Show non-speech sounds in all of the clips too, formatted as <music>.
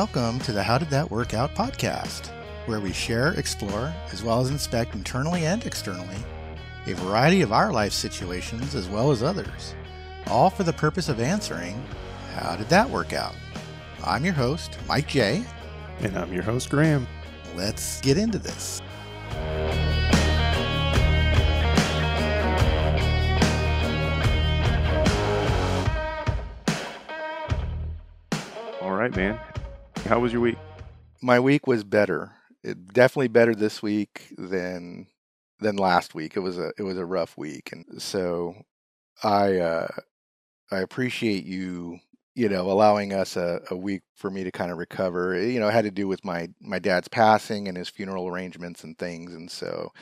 Welcome to the How Did That Work Out podcast, where we share, explore, as well as inspect internally and externally a variety of our life situations as well as others, all for the purpose of answering How did that work out? I'm your host, Mike J. And I'm your host, Graham. Let's get into this. All right, man. How was your week? My week was better. It definitely better this week than than last week. It was a it was a rough week, and so I uh, I appreciate you you know allowing us a, a week for me to kind of recover. You know, it had to do with my my dad's passing and his funeral arrangements and things, and so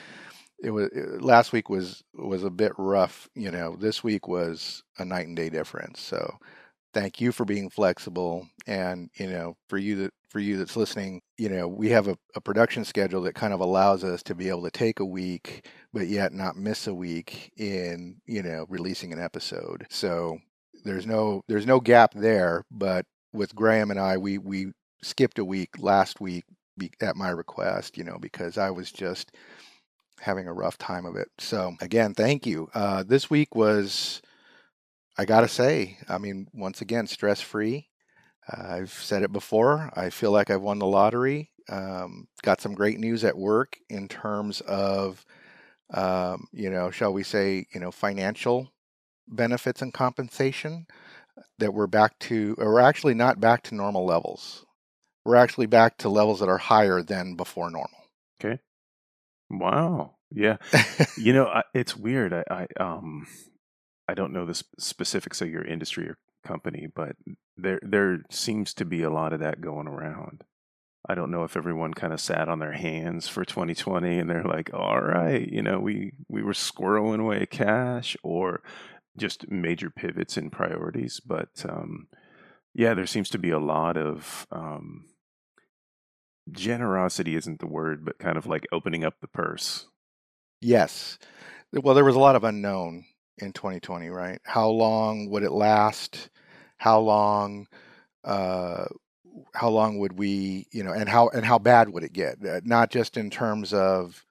it was it, last week was was a bit rough. You know, this week was a night and day difference. So thank you for being flexible and you know for you that for you that's listening you know we have a, a, production schedule that kind of allows us to be able to take a week but yet not miss a week in you know releasing an episode. So there's no there's no gap there but with graham and i we we skipped a week last week at my request you know because i was just having a rough time of it. So again thank you. Uh, this week was I gotta say, I mean, once again, stress free. Uh, I've said it before. I feel like I've won the lottery. Um, got some great news at work in terms of, um, you know, shall we say, you know, financial benefits and compensation that we're back to, or we're actually not back to normal levels. We're actually back to levels that are higher than before normal. Okay. Wow. Yeah. <laughs> you know, I, it's weird. I, I um, I don't know the specifics of your industry or company, but there there seems to be a lot of that going around. I don't know if everyone kind of sat on their hands for 2020 and they're like, all right, you know, we we were squirreling away cash or just major pivots in priorities. But um, yeah, there seems to be a lot of um, generosity isn't the word, but kind of like opening up the purse. Yes. Well, there was a lot of unknown in 2020, right? How long would it last? How long? Uh, how long would we, you know, and how and how bad would it get? Uh, not just in terms of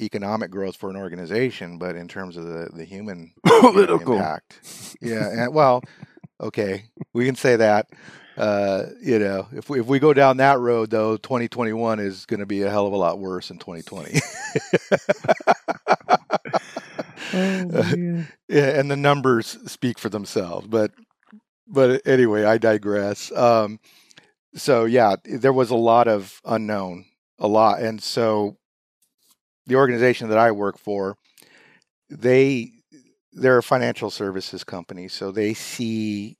economic growth for an organization, but in terms of the the human <laughs> political impact. Yeah, and well, okay, we can say that. Uh, you know, if we if we go down that road, though, 2021 is going to be a hell of a lot worse than 2020. <laughs> <laughs> Oh, <laughs> yeah, and the numbers speak for themselves. But but anyway, I digress. Um, so yeah, there was a lot of unknown, a lot, and so the organization that I work for, they they're a financial services company, so they see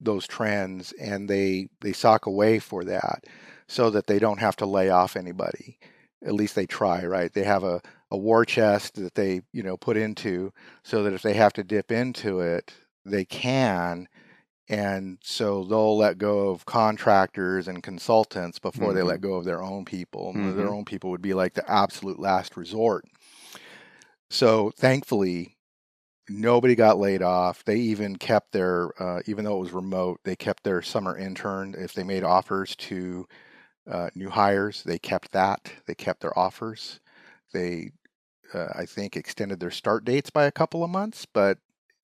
those trends and they they sock away for that so that they don't have to lay off anybody at least they try right they have a a war chest that they you know put into so that if they have to dip into it they can and so they'll let go of contractors and consultants before mm-hmm. they let mm-hmm. go of their own people mm-hmm. their own people would be like the absolute last resort so thankfully nobody got laid off they even kept their uh, even though it was remote they kept their summer intern if they made offers to uh, new hires they kept that they kept their offers they, uh, I think, extended their start dates by a couple of months, but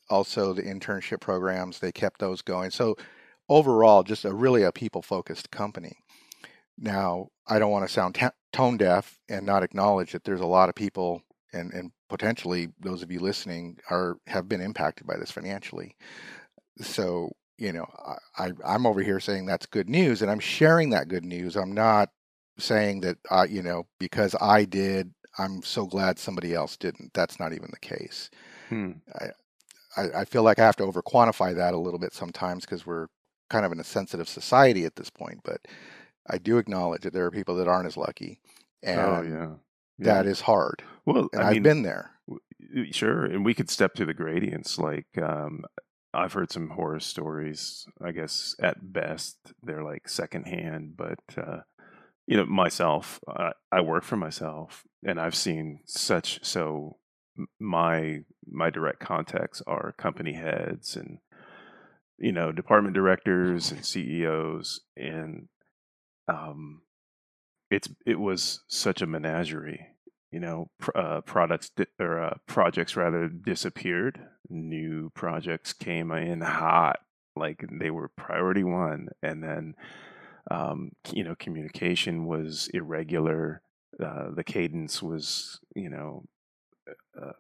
also the internship programs, they kept those going. So overall, just a really a people focused company. Now, I don't want to sound t- tone deaf and not acknowledge that there's a lot of people and, and potentially those of you listening are have been impacted by this financially. So, you know, I, I'm over here saying that's good news and I'm sharing that good news. I'm not saying that, I, you know, because I did, I'm so glad somebody else didn't. That's not even the case. Hmm. I, I, I feel like I have to over quantify that a little bit sometimes because we're kind of in a sensitive society at this point. But I do acknowledge that there are people that aren't as lucky, oh, and oh, yeah. Yeah. that is hard. Well, and I have been there. Sure, and we could step through the gradients. Like um, I've heard some horror stories. I guess at best they're like secondhand, but uh, you know myself uh, i work for myself and i've seen such so my my direct contacts are company heads and you know department directors and ceos and um, it's it was such a menagerie. You know, pr- uh, products di- or uh, projects rather disappeared. New projects came in hot, like they were priority one, and then um, you know communication was irregular. Uh, the cadence was you know uh,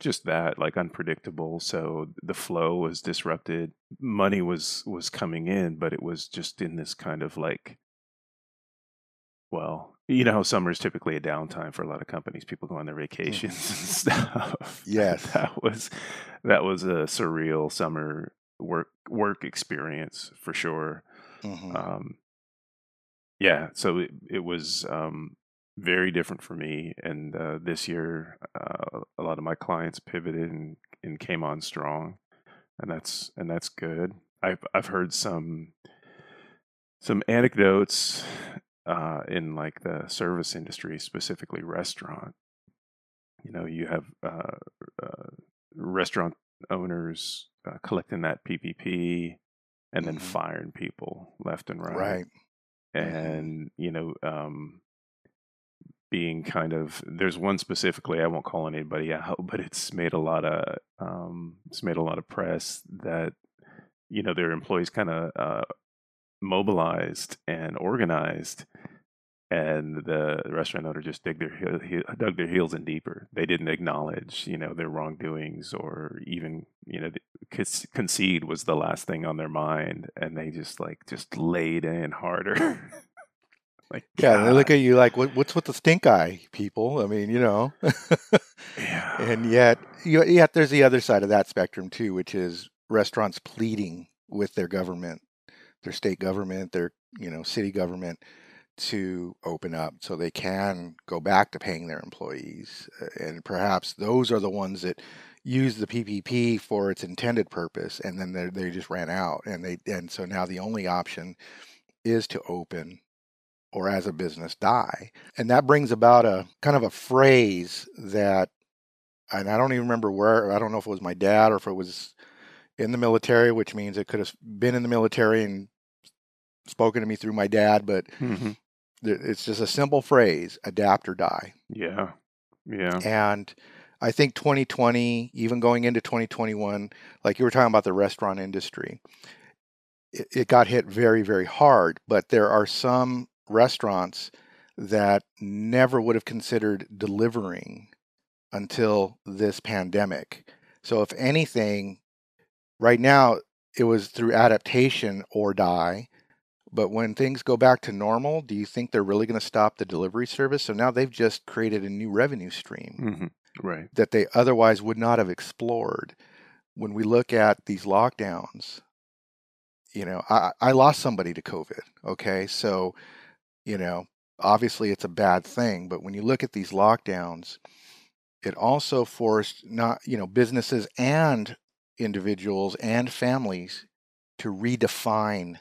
just that like unpredictable so the flow was disrupted money was was coming in but it was just in this kind of like well you know how summer is typically a downtime for a lot of companies. People go on their vacations and <laughs> stuff. Yes. that was that was a surreal summer work work experience for sure. Mhm. um yeah so it, it was um very different for me and uh, this year uh, a lot of my clients pivoted and, and came on strong and that's and that's good. I've i've heard some some anecdotes uh, in like the service industry specifically restaurant you know you have uh, uh, restaurant owners uh, collecting that ppp and then Mhm. firing people left and right Right. and you know um being kind of there's one specifically i won't call anybody <laughs> out but it's made a lot of um it's made a lot of press that you know their employees kind of uh mobilized and organized and the restaurant owner just dug their he, dug their heels in deeper. They didn't acknowledge you know their wrongdoings or even you know concede was the last thing on their mind and they just like just laid in harder. <laughs> Like Yeah, and they look at you like, what, what's with the stink eye, people? I mean, you know. <laughs> yeah. and yet, you- yet there's the other side of that spectrum too, which is restaurants pleading with their government, their state government, their you know city government to open up so they can go back to paying their employees, Uh, and perhaps those are the ones that use the PPP for its intended purpose, and then they they just ran out, and they and so now the only option is to open or as a business die. And that brings about a kind of a phrase that, and I don't even remember where, I don't know if it was my dad or if it was in the military, which means it could have been in the military and spoken to me through my dad, but Mhm. it's just a simple phrase adapt or die. yeah yeah And I think 2020, even going into 2021, like you were talking about the restaurant industry, it, it got hit very, very hard. But there are some restaurants that never would have considered delivering until this pandemic. So, if anything, right now it was through adaptation or die. But when things go back to normal, do you think they're really going to stop the delivery service? So now they've just created a new revenue stream hmm right that they otherwise would not have explored. When we look at these lockdowns, you know, I, I lost somebody to COVID. Okay. So, you know, obviously it's a bad thing. But when you look at these lockdowns, it also forced not, you know, businesses and individuals and families to redefine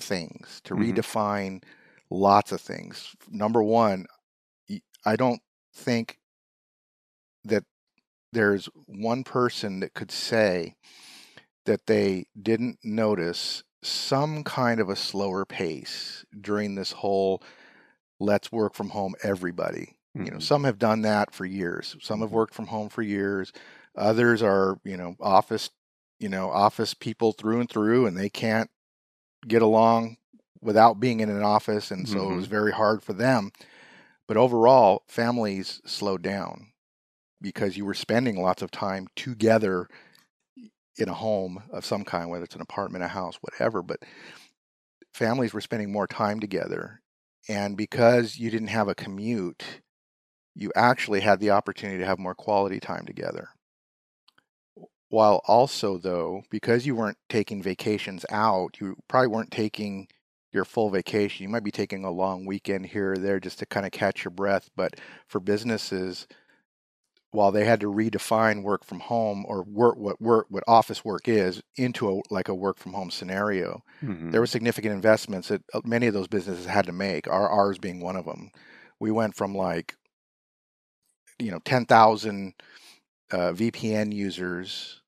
things, to Mhm. redefine lots of things. Number one, I don't think that there's one person that could say that they didn't notice some kind of a slower pace during this whole let's work from home everybody you know Mhm. some have done that for years some have Mhm. worked from home for years others are you know office you know office people through and through and they can't get along without being in an office and so it was mm-hmm. very hard for them. But overall families slowed down because you were spending lots of time together in a home of some kind whether it's an apartment a house whatever but families were spending more time together. And because you didn't have a commute you actually had the opportunity to have more quality time together while also though because you weren't taking vacations out you probably weren't taking your full vacation you might be taking a long weekend here or there just to kind of catch your breath but for businesses while they had to redefine work from home or work what work what office work is into a like a work from home scenario Mhm. there were significant investments that uh, many of those businesses had to make our ours being one of them we went from like you know 10,000 uh, VPN users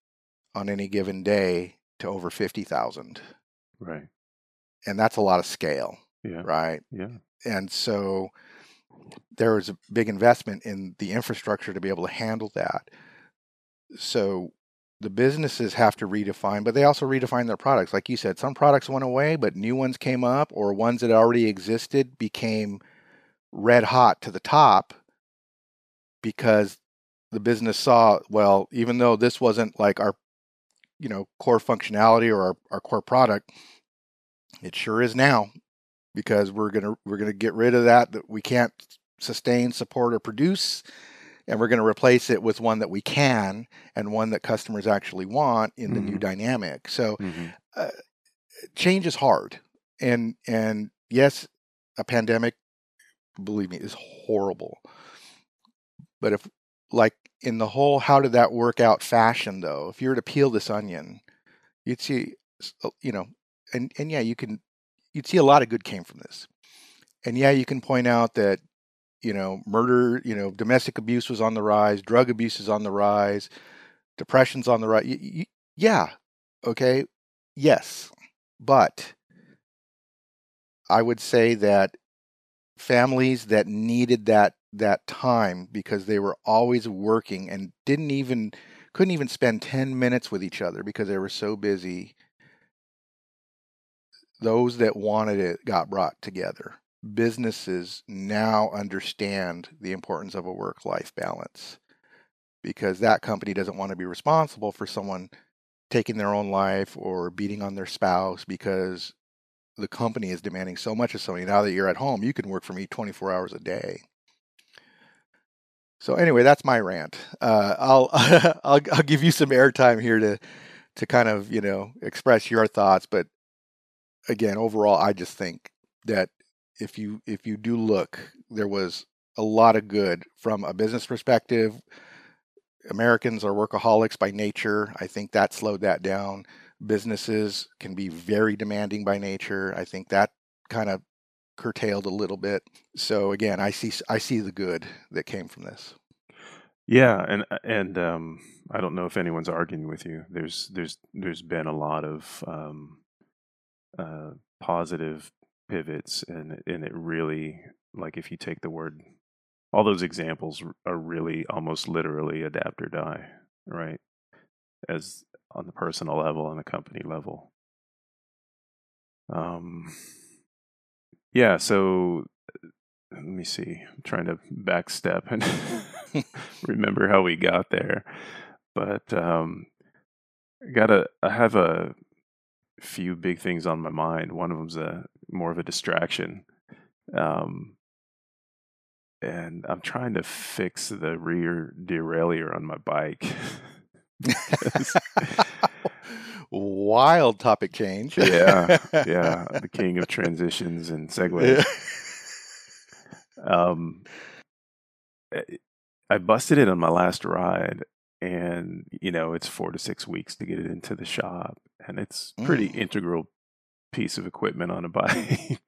on any given day to over 50,000 right and that's a lot of scale Yeah. right? Yeah. And so there was a big investment in the infrastructure to be able to handle that. So the businesses have to redefine, but they also redefine their products. Like you said, some products went away, but new ones came up, or ones that already existed became red hot to the top because the business saw, well, even though this wasn't like our, you know, core functionality or our, our core product, it sure is now because we're gonna we're gonna get rid of that that we can't sustain, support, or produce, and we're gonna replace it with one that we can and one that customers actually want in the new Mhm. dynamic. So Mhm. uh, change is hard, and and yes, a pandemic, believe me, is horrible. But if like in the whole how did that work out fashion though, if you were to peel this onion, you'd see, uh, you know, and and yeah, you can you'd see a lot of good came from this. And yeah, you can point out that you know murder, you know, domestic abuse was on the rise, drug abuse is on the rise, depression's on the rise. Yeah, okay, yes, but I would say that families that needed that that time because they were always working and didn't even couldn't even spend 10 minutes with each other because they were so busy those that wanted it got brought together businesses now understand the importance of a work life balance because that company doesn't want to be responsible for someone taking their own life or beating on their spouse because the company is demanding so much of somebody. Now that you're at home, you can work for me 24 hours a day. So anyway, that's my rant. Uh, I'll, <laughs> I'll I'll give you some airtime here to to kind of you know express your thoughts. But again, overall, I just think that if you if you do look, there was a lot of good from a business perspective. Americans are workaholics by nature. I think that slowed that down. Businesses can be very demanding by nature. I think that kind of curtailed a little bit. So again, I see I see the good that came from this. Yeah, and and um, I don't know if anyone's arguing with you. There's there's there's been a lot of um, uh, positive pivots, and and it really like if you take the word, all those examples are really almost literally adapt or die, right? As on the personal level and the company level. Um, yeah. So let me see. I'm trying to backstep and <laughs> remember how we got there. But um, I gotta. I have a few big things on my mind. One of them's a more of a distraction, um, and I'm trying to fix the rear derailleur on my bike. <laughs> <laughs> Wild topic change. yeah, <laughs> yeah, the king of transitions and segues. Um, I- I busted it on my last ride, and you know it's four to six weeks to get it into the shop, and it's pretty Mm. integral piece of equipment on a <laughs> bike.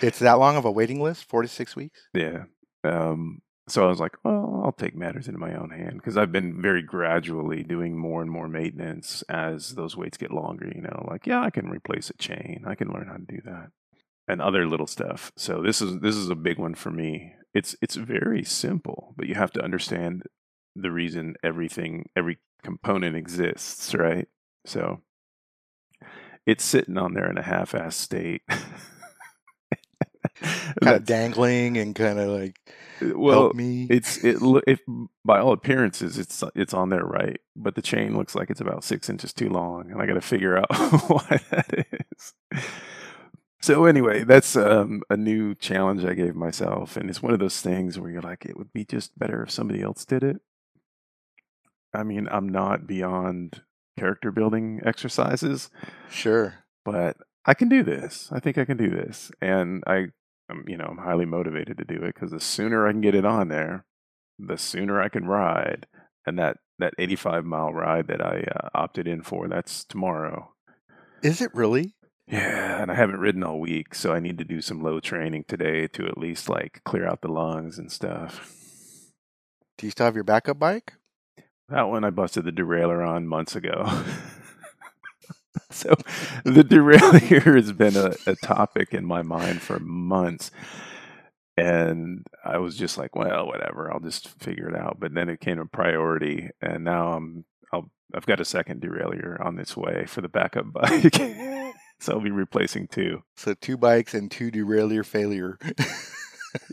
It's that long of a waiting list, four to six weeks. yeah. Um, so I was like, well, I'll take matters into my own hand because I've been very gradually doing more and more maintenance as those waits get longer. You know, like yeah, I can replace a chain, I can learn how to do that, and other little stuff. So this is this is a big one for me. It's it's very simple, but you have to understand the reason everything every component exists, right? So it's sitting on there in a half-ass state. <laughs> <laughs> Kind of dangling and kind of like well, help me. it's it if by all appearances it's it's on there right, but the chain looks like it's about six inches too long, and I got to figure out <laughs> why that is. So anyway, that's um, a new challenge I gave myself, and it's one of those things where you're like, it would be just better if somebody else did it. I mean, I'm not beyond character building exercises, sure. but I can do this. I think I can do this, and I, um, you know, I'm highly motivated to do it because the sooner I can get it on there, the sooner I can ride. And that that 85 mile ride that I uh, opted in for, that's tomorrow. Is it really? Yeah, and I haven't ridden all week, so I need to do some low training today to at least like clear out the lungs and stuff. Do you still have your backup bike? That one I busted the derailleur on months ago. <laughs> <laughs> so the derailleur has been a, a topic in my mind for months and I was just like, well, whatever, I'll just figure it out. But then it came a priority, and now I'm I'll I've got a second derailleur on its way for the backup <laughs> bike, so I'll be replacing two. So two bikes and two derailleur failure.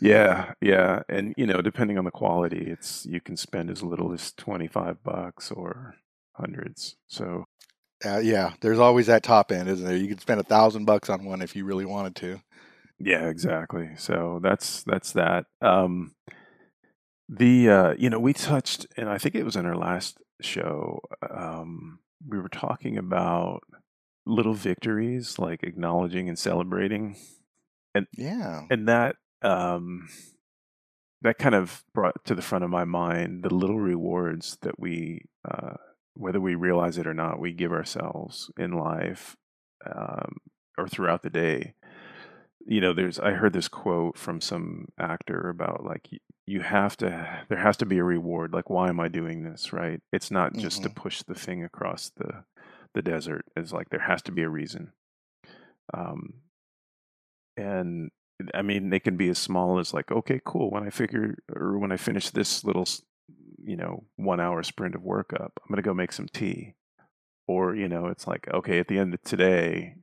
yeah, <laughs> yeah, and you know, depending on the quality, it's you can spend as little as twenty five bucks or hundreds. So. Uh, yeah, there's always that top end, isn't there? You could spend a thousand bucks on one if you really wanted to. Yeah, exactly. So that's that's that. Um, the uh, you know we touched, and I think it was in our last show. Um, we were talking about little victories, like acknowledging and celebrating, and yeah, and that um, that kind of brought to the front of my mind the little rewards that we, uh, whether we realize it or not, we give ourselves in life um, or throughout the day. You know there's i heard this quote from some actor about like you have to there has to be a reward like why am i doing this? Right? It's not just mm-hmm. to push the thing across the the desert it's like there has to be a reason. Um and i mean they can be as small as like okay cool when i figure or when i finish this little you know one hour sprint of work up i'm going to go make some tea or you know it's like okay at the end of today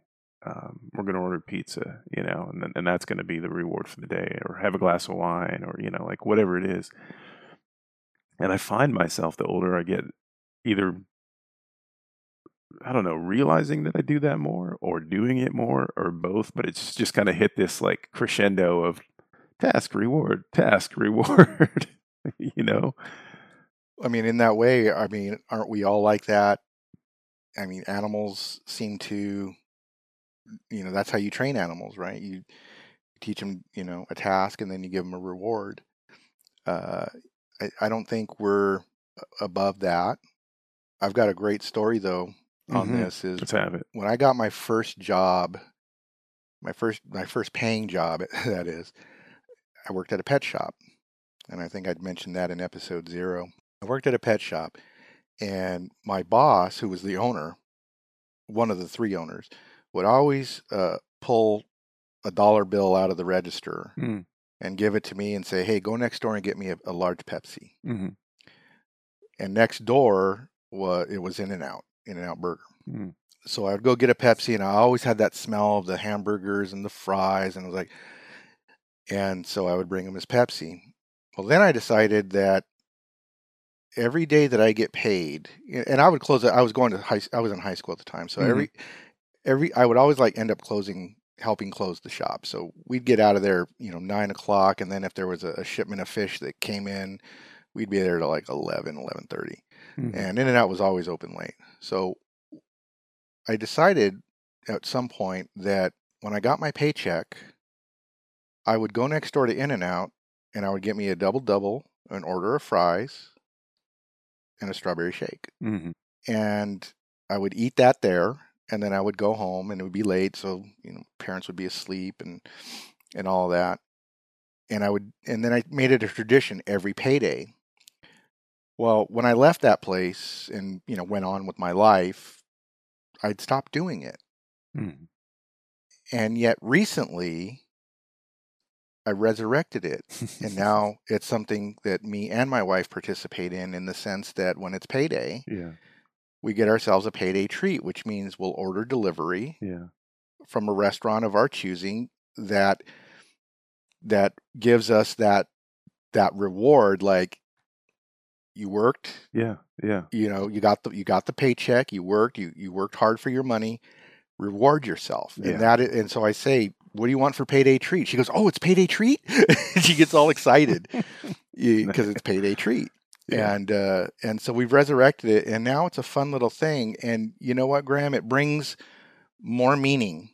um, we're going to order pizza, you know, and then, and that's going to be the reward for the day, or have a glass of wine, or you know, like whatever it is. And I find myself the older I get, either I don't know, realizing that I do that more, or doing it more, or both. But it's just kind of hit this like crescendo of task reward, task reward, <laughs> you know. I mean, in that way, I mean, aren't we all like that? I mean, animals seem to you know that's how you train animals right? You teach them you know a task and then you give them a reward. Uh, I, I don't think we're above that. I've got a great story though on mm-hmm. this is let's have it. when i got my first job my first my first paying job <laughs> that is i worked at a pet shop and i think i'd mentioned that in episode zero i worked at a pet shop and my boss who was the owner one of the three owners would always uh, pull a dollar bill out of the register mm. and give it to me and say, "Hey, go next door and get me a, a large Pepsi." Mm-hmm. And next door was it was In and Out, In and Out Burger. Mm. So I would go get a Pepsi, and I always had that smell of the hamburgers and the fries, and I was like, and so I would bring him his Pepsi. Well, then I decided that every day that I get paid, and I would close it. I was going to high. I was in high school at the time, so mm-hmm. every every I would always like end up closing helping close the shop. So we'd get out of there, you know, nine o'clock, and then if there was a, a shipment of fish that came in, we'd be there to like 11, 11.30. Mm-hmm. And In and Out was always open late. So I decided at some point that when I got my paycheck, I would go next door to In and Out and I would get me a double double, an order of fries, and a strawberry shake. Mm-hmm. And I would eat that there and then I would go home and it would be late, so you know parents would be asleep and and all that. And I would and then I made it a tradition every payday. Well, when I left that place and you know went on with my life, I'd stopped doing it. Hmm. And yet recently I resurrected it. and <laughs> now it's something that me and my wife participate in in the sense that when it's payday, yeah we get ourselves a payday treat, which means we'll order delivery yeah. from a restaurant of our choosing that that gives us that that reward like you worked yeah yeah you know you got the you got the paycheck you worked you you worked hard for your money reward yourself yeah. and that and so i say what do you want for payday treat she goes oh it's payday treat <laughs> she gets all excited <laughs> because it's payday treat yeah. And uh, and so we've resurrected it, and now it's a fun little thing. And you know what, Graham? It brings more meaning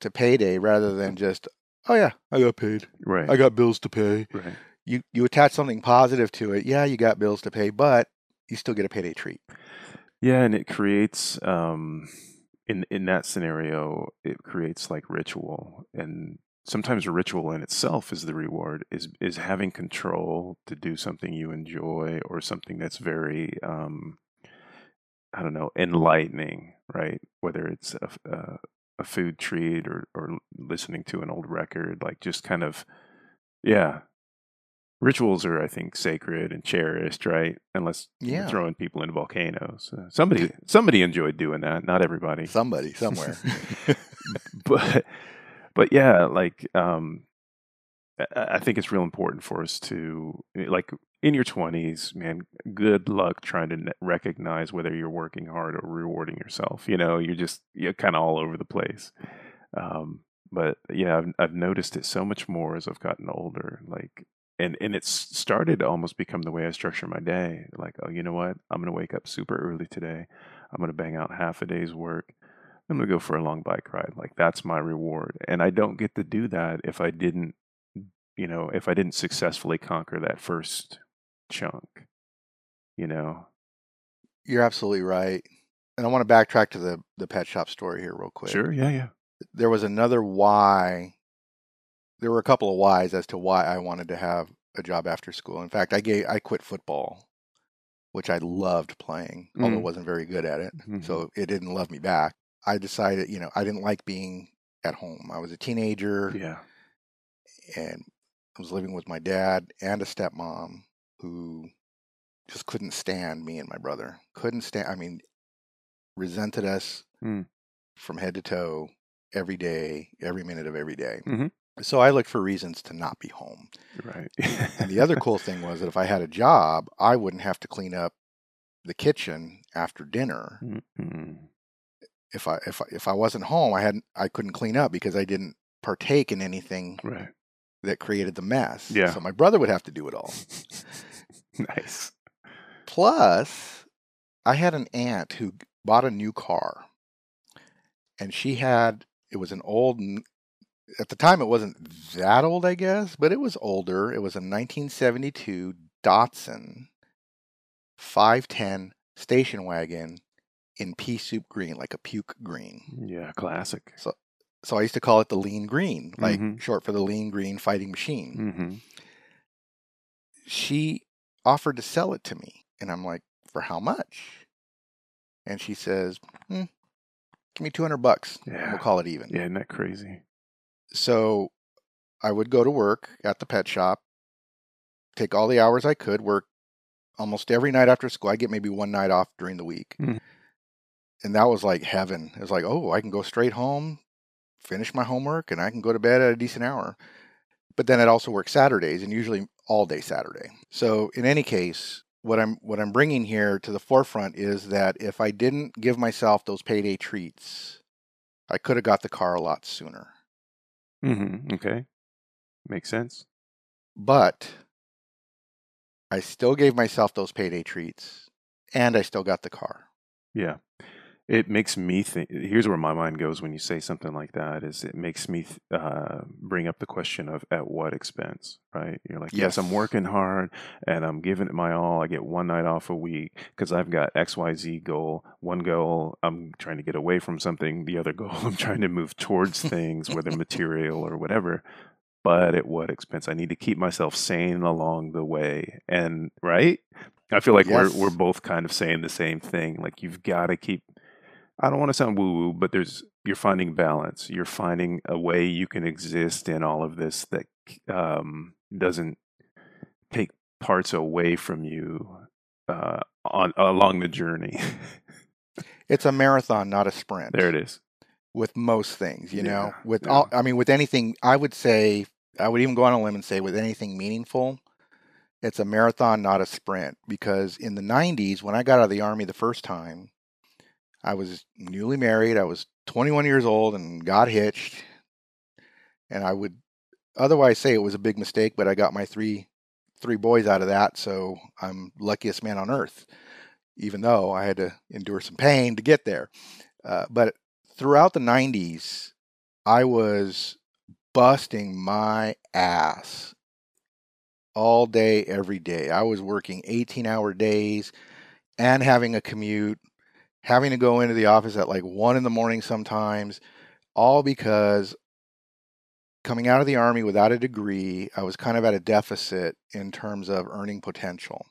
to payday rather than just, oh yeah, I got paid. Right. I got bills to pay. Right. You you attach something positive to it. Yeah, you got bills to pay, but you still get a payday treat. Yeah, and it creates um, in in that scenario, it creates like ritual and sometimes a ritual in itself is the reward is is having control to do something you enjoy or something that's very um, I don't know, enlightening, right? Whether it's a, a, a food treat or, or listening to an old record, like just kind of, yeah. Rituals are, I think, sacred and cherished, right? Unless Yeah. you're throwing people into volcanoes. Uh, somebody, somebody enjoyed doing that. Not everybody Somebody <laughs> somewhere. <laughs> but but yeah, like um, I I think it's real important for us to like in your twenties, man. Good luck trying to recognize whether you're working hard or rewarding yourself. You know, you're just you're kind of all over the place. Um, but yeah, I've I've noticed it so much more as I've gotten older. Like. And, and it's started to almost become the way I structure my day. Like, oh, you know what? I'm going to wake up super early today. I'm going to bang out half a day's work. I'm gonna go for a long bike ride. Like that's my reward. And I don't get to do that if I didn't, you know, if I didn't successfully conquer that first chunk. You know. You're absolutely right. And I want to backtrack to the the pet shop story here real quick. Sure. Yeah. Yeah. There was another why. There were a couple of whys as to why I wanted to have a job after school. In fact, I gave I quit football, which I loved playing, although I Mhm. wasn't very good at it. Mhm. So it didn't love me back. I decided, you know, I didn't like being at home. I was a teenager Yeah. and I was living with my dad and a stepmom who just couldn't stand me and my brother. Couldn't stand, I mean, resented us Mm. from head to toe every day, every minute of every day. Mhm. So I looked for reasons to not be home. Right. And the other <laughs> cool thing was that if I had a job, I wouldn't have to clean up the kitchen after dinner. Mm-mm. If I if I, if I wasn't home, I hadn't I couldn't clean up because I didn't partake in anything Right. that created the mess. Yeah. So my brother would have to do it all. <laughs> nice. Plus, I had an aunt who bought a new car, and she had it was an old. At the time, it wasn't that old, I guess, but it was older. It was a 1972 Datsun 510 station wagon in pea soup green, like a puke green. Yeah. Classic. So so I used to call it the lean green, like Mhm. short for the lean green fighting machine. Mm-hmm. she offered to sell it to me. And I'm like, for how much? And she says, hmm, give me 200 bucks. Yeah. We'll call it even. Yeah. Isn't that crazy? So I would go to work at the pet shop, take all the hours I could, work almost every night after school. I get maybe one night off during the week. Mhm. And that was like heaven. It was like, oh, I can go straight home, finish my homework, and I can go to bed at a decent hour. But then it also works Saturdays and usually all day Saturday. So in any case, what I'm what I'm bringing here to the forefront is that if I didn't give myself those payday treats, I could have got the car a lot sooner. Mm-hmm. Okay. Makes sense. But I still gave myself those payday treats and I still got the car. Yeah. It makes me think. Here's where my mind goes when you say something like that. Is it makes me th- uh, bring up the question of at what expense, right? You're like, yes, I'm working hard and I'm giving it my all. I get one night off a week because I've got X, Y, Z goal. One goal, I'm trying to get away from something. The other <laughs> goal, I'm trying to move towards things, whether <laughs> material or whatever. But at what expense? I need to keep myself sane along the way. And right, I feel like Yes. we're we're both kind of saying the same thing. Like you've got to keep. I don't want to sound woo woo, but there's you're finding balance. You're finding a way you can exist in all of this that um, doesn't take parts away from you uh, on along the journey. <laughs> It's a marathon, not a sprint. there it is. With most things, you know, with yeah. all, I mean, with anything, I would say, I would even go on a limb and say, with anything meaningful, it's a marathon, not a sprint. Because in the 90s, when I got out of the Army the first time, I was newly married. I was 21 years old and got hitched. And I would otherwise say it was a big mistake, but I got my three three boys out of that, so I'm luckiest man on earth. Even though I had to endure some pain to get there, uh, but throughout the 90s, I was busting my ass all day, every day. I was working 18 hour days and having a commute, having to go into the office at like one in the morning sometimes, all because coming out of the army without a degree, I was kind of at a deficit in terms of earning potential.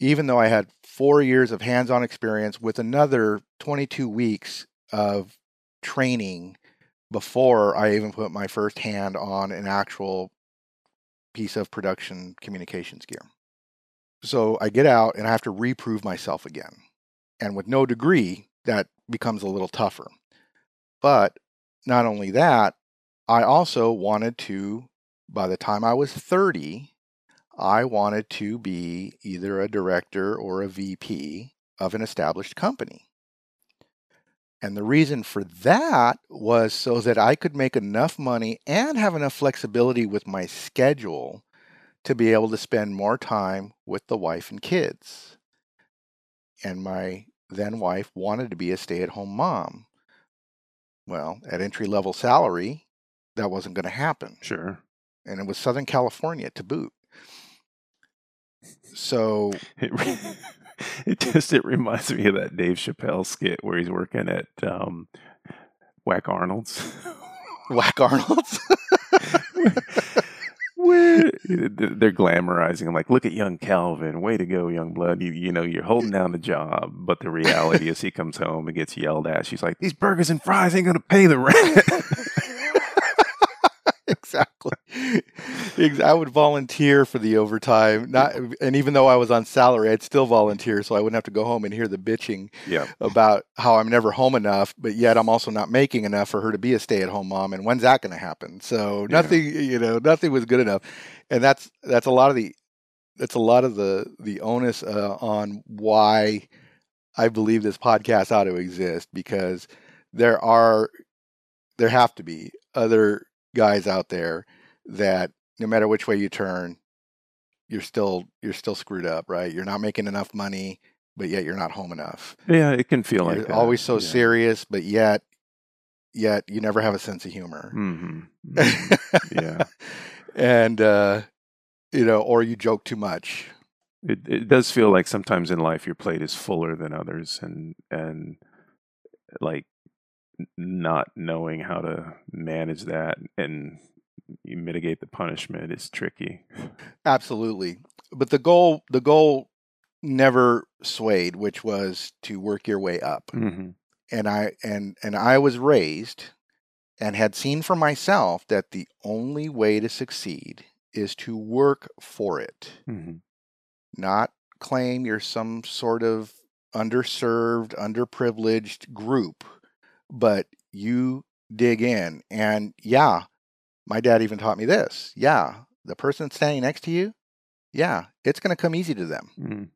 even though I had four years of hands on experience with another 22 weeks of training before I even put my first hand on an actual piece of production communications gear. So I get out and I have to reprove myself again. And with no degree, that becomes a little tougher. But not only that, I also wanted to, by the time I was 30, I wanted to be either a director or a VP of an established company. And the reason for that was so that I could make enough money and have enough flexibility with my schedule to be able to spend more time with the wife and kids. And my then wife wanted to be a stay at home mom. Well, at entry level salary, that wasn't going to happen. Sure. And it was Southern California to boot. So <laughs> it, <laughs> it just it reminds me of that Dave Chappelle skit where he's working at um, Wack Arnold's. <laughs> Wack Arnold's. <laughs> they're glamorizing him like look at young calvin. Way to go young blood. You, you know you're holding down the job. But the reality is he comes home and gets yelled at. She's like these burgers and fries ain't gonna pay the rent <laughs> exactly. I would volunteer for the overtime. Not, and even though I was on salary, I'd still volunteer, so I wouldn't have to go home and hear the bitching yeah. about how I'm never home enough, but yet I'm also not making enough for her to be a stay-at-home mom. And when's that going to happen? So nothing, yeah. you know, nothing was good enough, and that's that's a lot of the that's a lot of the the onus uh, on why I believe this podcast ought to exist because there are there have to be other guys out there that no matter which way you turn, you're still you're still screwed up, right? You're not making enough money, but yet you're not home enough. Yeah, it can feel you're like that. always so yeah. serious, but yet yet you never have a sense of humor. Mm-hmm. <laughs> Mm-hmm. yeah, and uh, you know, or you joke too much. It it does feel like sometimes in life your plate is fuller than others, and and like not knowing how to manage that and mitigate the punishment is tricky. Absolutely. But the goal the goal never swayed, which was to work your way up. Mm-hmm. And I and and I was raised and had seen for myself that the only way to succeed is to work for it. Mm-hmm. Not claim you're some sort of underserved, underprivileged group but you dig in. And yeah, my dad even taught me this. Yeah, the person standing next to you, yeah, it's going to come easy to them. Mm.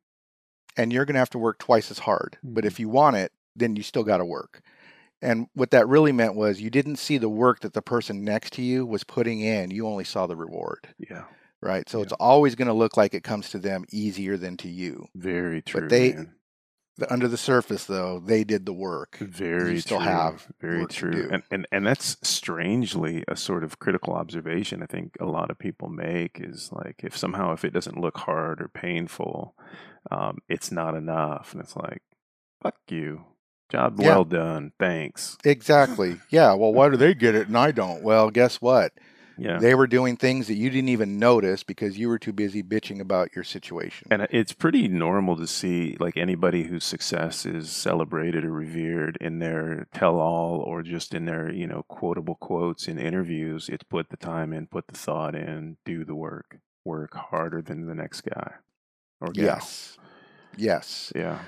And you're going to have to work twice as hard. Mm. But if you want it, then you still got to work. And what that really meant was you didn't see the work that the person next to you was putting in. You only saw the reward. Yeah. Right. So Yeah. it's always going to look like it comes to them easier than to you. Very true. But they- man. Under the surface, though, they did the work. Very still true. have very true. And, and and that's strangely a sort of critical observation I think a lot of people make is like if somehow if it doesn't look hard or painful, um, it's not enough. And it's like, fuck you. Job Yeah. well done. Thanks. Exactly. Yeah. Well, why do they get it and I don't? Well, guess what? Yeah. They were doing things that you didn't even notice because you were too busy bitching about your situation. And it's pretty normal to see like anybody whose success is celebrated or revered in their tell all or just in their, you know, quotable quotes in interviews. It's put the time in, put the thought in, do the work, work harder than the next guy or gal. yes. Yes. Yeah.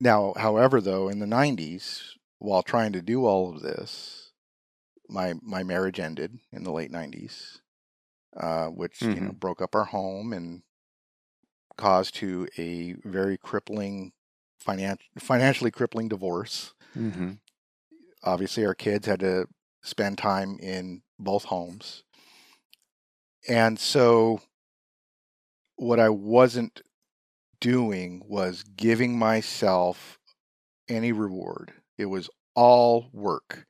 Now, however, though, in the 90s, while trying to do all of this, my my marriage ended in the late 90s, uh, which you know broke up our home and caused to a very crippling finan- financially crippling divorce. Mm-hmm. obviously our kids had to spend time in both homes and so what i wasn't doing was giving myself any reward it was all work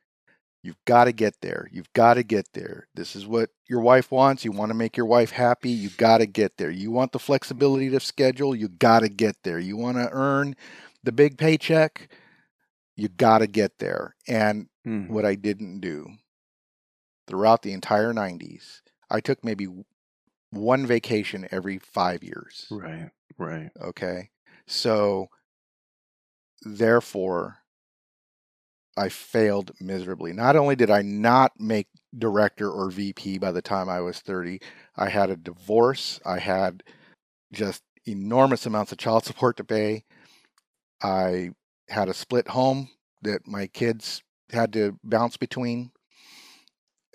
you've got to get there you've got to get there this is what your wife wants you want to make your wife happy You've got to get there you want the flexibility to schedule You've got to get there you want to earn the big paycheck You've got to get there and Mm-hmm. what I didn't do throughout the entire 90s. I took maybe one vacation every five years. Right. Right. Okay. So, therefore, I failed miserably. Not only did I not make director or VP by the time I was 30, I had a divorce. I had just enormous amounts of child support to pay. I had a split home that my kids had to bounce between,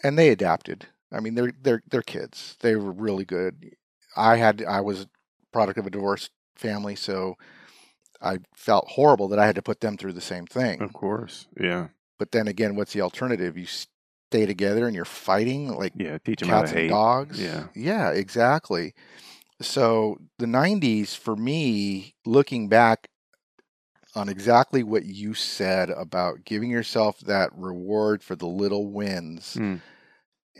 and they adapted. I mean, they're they're they're kids. They were really good. I had I was product of a divorced family, so I felt horrible that I had to put them through the same thing. Of course, yeah. But then again, what's the alternative? You stay together and you're fighting like yeah, teach them how to cats and hate. dogs. Yeah. yeah, exactly. So the '90s for me, looking back on exactly what you said about giving yourself that reward for the little wins, Mm,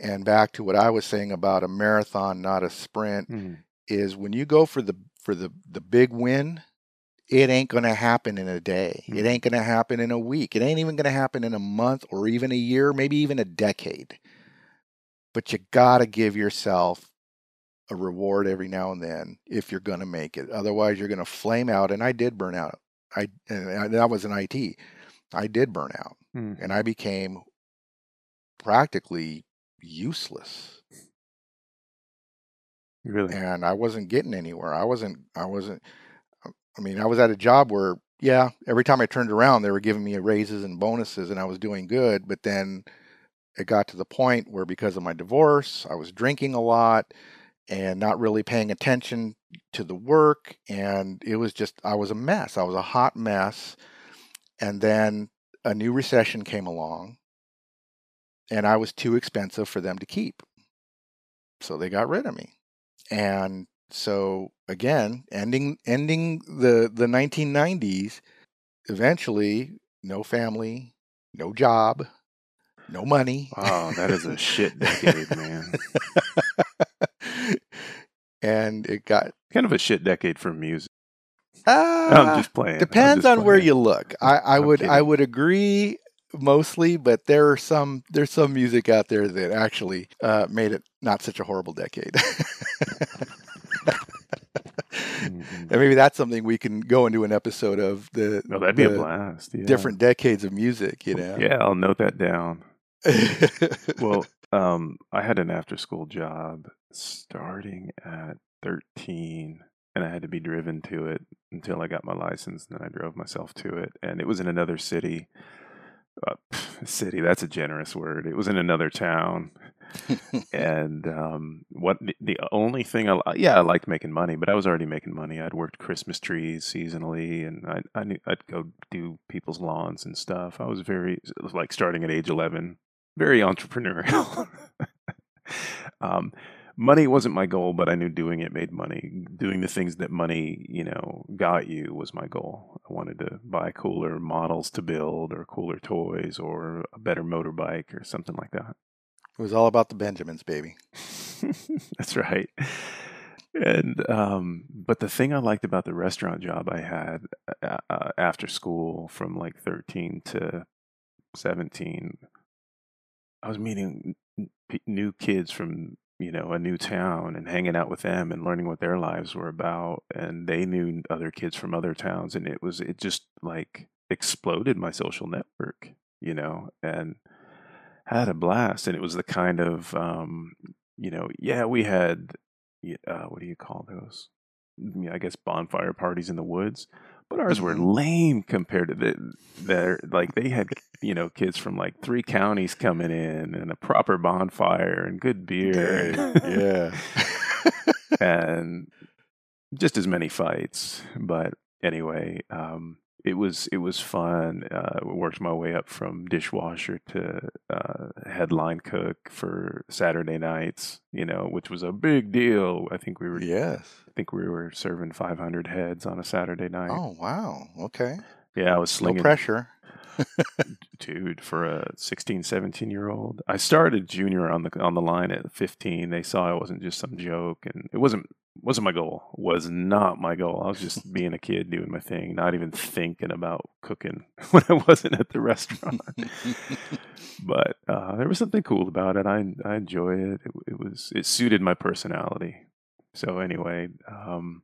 and back to what I was saying about a marathon, not a sprint, mm. is when you go for the for the the big win, it ain't going to happen in a day. It ain't going to happen in a week. It ain't even going to happen in a month or even a year, maybe even a decade. But you got to give yourself a reward every now and then if you're going to make it. Otherwise, you're going to flame out and I did burn out. I and that was an IT. I did burn out Mm. and I became practically useless Really? and I wasn't getting anywhere. I wasn't. I wasn't. I mean, I was at a job where, yeah, every time I turned around, they were giving me raises and bonuses, and I was doing good. But then it got to the point where, because of my divorce, I was drinking a lot and not really paying attention to the work, and it was just I was a mess. I was a hot mess. And then a new recession came along, and I was too expensive for them to keep, so they got rid of me and so again ending ending the the 1990s eventually no family no job no money Oh, that is a shit decade, man. <laughs> and it got Kind of a shit decade for music. uh, I'm just playing. Depends just on where you look i i would i would agree mostly but there are some there's some music out there that actually uh, made it not such a horrible decade <laughs> Mhm. And maybe that's something we can go into an episode of the, Oh, that'd be a blast. Yeah. different decades of music, you know. Yeah, I'll note that down. <laughs> Well, um, I had an after school job starting at 13, and I had to be driven to it until I got my license, and then I drove myself to it. And it was in another city. Uh, pff, city, that's a generous word. It was in another town. <laughs> and um, what the, only thing I yeah I liked making money, but I was already making money. I'd worked Christmas trees seasonally, and I I knew I'd go do people's lawns and stuff. I was very like starting at age eleven, very entrepreneurial. <laughs> um, money wasn't my goal, but I knew doing it made money. Doing the things that money you know got you was my goal. I wanted to buy cooler models to build, or cooler toys, or a better motorbike, or something like that. It was all about the Benjamins, baby. <laughs> That's right. And um, but the thing I liked about the restaurant job I had uh, uh, after school from like 13 to 17, I was meeting new kids from you know a new town and hanging out with them and learning what their lives were about, and they knew other kids from other towns, and it was it just like exploded my social network, you know, and had a blast and it was the kind of um you know yeah we had uh what do you call those Mm, i guess bonfire parties in the woods but ours were Mhm. lame compared to the their like they had you know kids from like three counties coming in and a proper bonfire and good beer Dang, <laughs> yeah. and just as many fights. But anyway, um, it was it was fun. Uh, worked my way up from dishwasher to uh, headline cook for Saturday nights. You know, which was a big deal. I think we were yes. I think we were serving 500 heads on a Saturday night. Oh wow. Okay. Yeah, I was slinging No pressure. <laughs> dude for a 16 17 year old i started junior on the on the line at 15 they saw i wasn't just some joke and it wasn't wasn't my goal was not my goal i was just being a kid doing my thing not even thinking about cooking <laughs> when i wasn't at the restaurant <laughs> but uh, there was something cool about it i i enjoy it. it it was it suited my personality so anyway um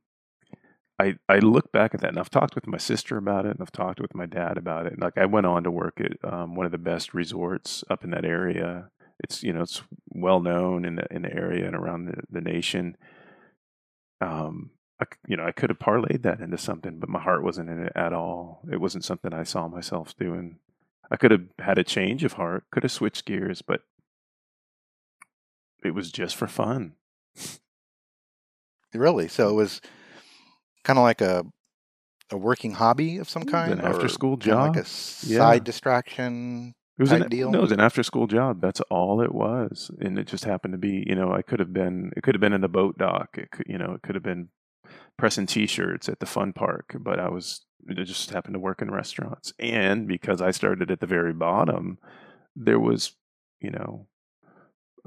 I, I look back at that and I've talked with my sister about it and I've talked with my dad about it. Like I went on to work at um, one of the best resorts up in that area. It's you know it's well known in the in the area and around the, the nation. Um, I, you know I could have parlayed that into something, but my heart wasn't in it at all. It wasn't something I saw myself doing. I could have had a change of heart, could have switched gears, but it was just for fun. Really? So it was kind of like a a working hobby of some kind, an after school kinda like job. a side Yeah. distraction. It was an deal? no, it was an after school job. That's all it was, and it just happened to be. You know, I could have been. It could have been in the boat dock. It could, you know, it could have been pressing T-shirts at the fun park. But I was. It just happened to work in restaurants, and because I started at the very bottom, there was, you know,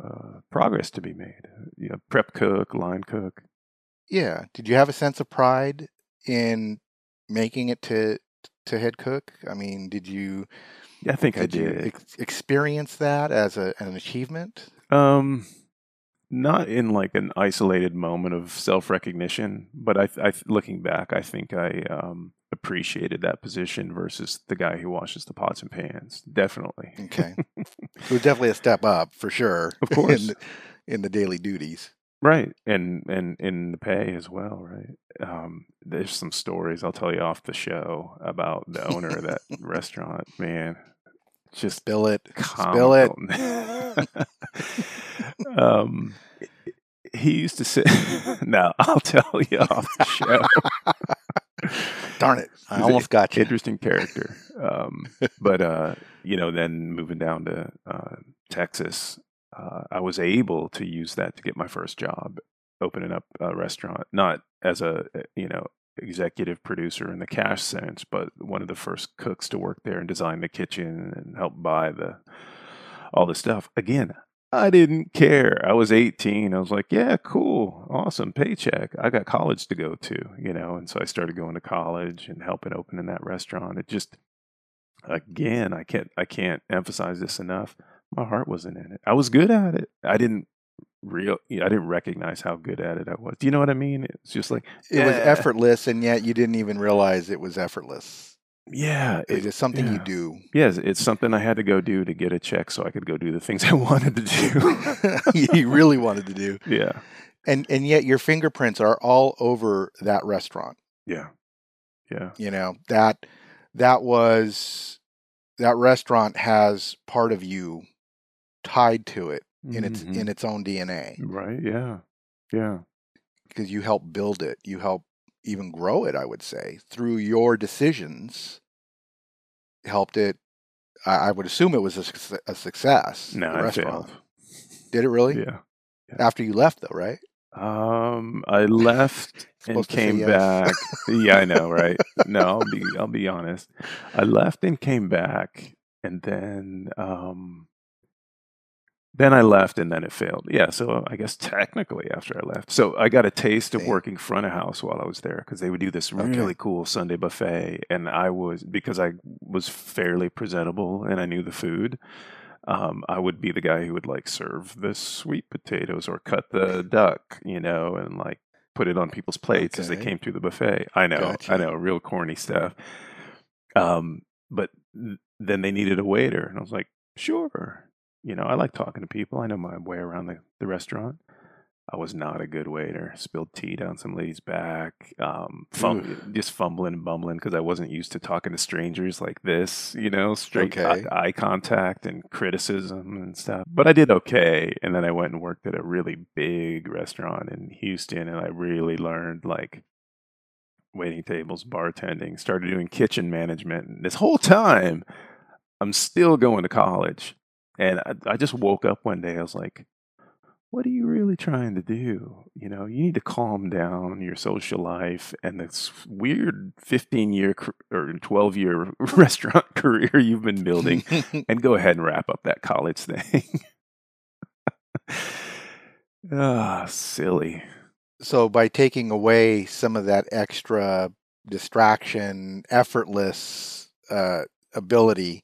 uh, progress to be made. You know, prep cook, line cook. Yeah. Did you have a sense of pride in making it to to head cook? I mean, did you Yeah, I think I did ex- experience that as a, an achievement? Um, not in like an isolated moment of self recognition, but I, I, looking back, I think I um, appreciated that position versus the guy who washes the pots and pans. Definitely, Okay. <laughs> it was definitely a step up for sure. Of <laughs> course. in, in the daily duties. Right, and and in the pay as well, right? Um, there's some stories I'll tell you off the show about the owner of that <laughs> restaurant. Man, just Spill it. Spill it. <laughs> <laughs> um, he used to say, "No, I'll tell you off the show." Darn it. I almost got you. Interesting character, um, but uh, you know, then moving down to uh, Texas, uh, I was able to use that to get my first job, opening up a restaurant, not as a you know executive producer in the cash sense, but one of the first cooks to work there and design the kitchen and help buy the all the stuff. Again, I didn't care. I was 18. I was like, yeah, cool, awesome, paycheck. I got college to go to, you know, and so I started going to college and helping open in that restaurant. It just, again, I can't, I can't emphasize this enough. My heart wasn't in it. I was good at it. I didn't real, I didn't recognize how good at it I was. Do you know what I mean? It's just like It was effortless, and yet you didn't even realize it was effortless. Yeah, it, It is something you do. Yes, it's something I had to go do to get a check so I could go do the things <laughs> I wanted to do. <laughs> you really wanted to do. yeah, And and yet your fingerprints are all over that restaurant. yeah, yeah. You know, that that was that restaurant has part of you tied to it in its Mhm. in its own DNA right. Yeah, yeah, because you helped build it. You helped even grow it, I would say, through your decisions helped it I, I would assume it was a, a success. No, the I restaurant. failed. Did it really? Yeah. After you left though, right? Um, I <laughs> left and Supposed to say came yes. back. yeah, I know, right? No, I'll be I'll be honest. I left and came back, and then um, then I left, and then it failed. Yeah, so I guess technically after I left, so I got a taste of Damn. working front of house while I was there because they would do this Okay. really cool Sunday buffet, and I was because I was fairly presentable and I knew the food. Um, I would be the guy who would like serve the sweet potatoes or cut the duck, you know, and like put it on people's plates as they came through the buffet. I know, Gotcha. I know, real corny stuff. Um, but th- then they needed a waiter, and I was like, sure. You know, I like talking to people. I know my way around the, the restaurant. I was not a good waiter. Spilled tea down some lady's back. Um, fum- just fumbling and bumbling because I wasn't used to talking to strangers like this. You know, straight Okay. eye, eye contact and criticism and stuff. But I did okay. And then I went and worked at a really big restaurant in Houston, and I really learned like waiting tables, bartending. Started doing kitchen management. And this whole time, I'm still going to college. And I, I just woke up one day. I was like, what are you really trying to do? You know, you need to calm down your social life and this weird 15 year or 12 year <laughs> restaurant <laughs> career you've been building <laughs> and go ahead and wrap up that college thing. Ah, silly. so by taking away some of that extra distraction, effortless uh, ability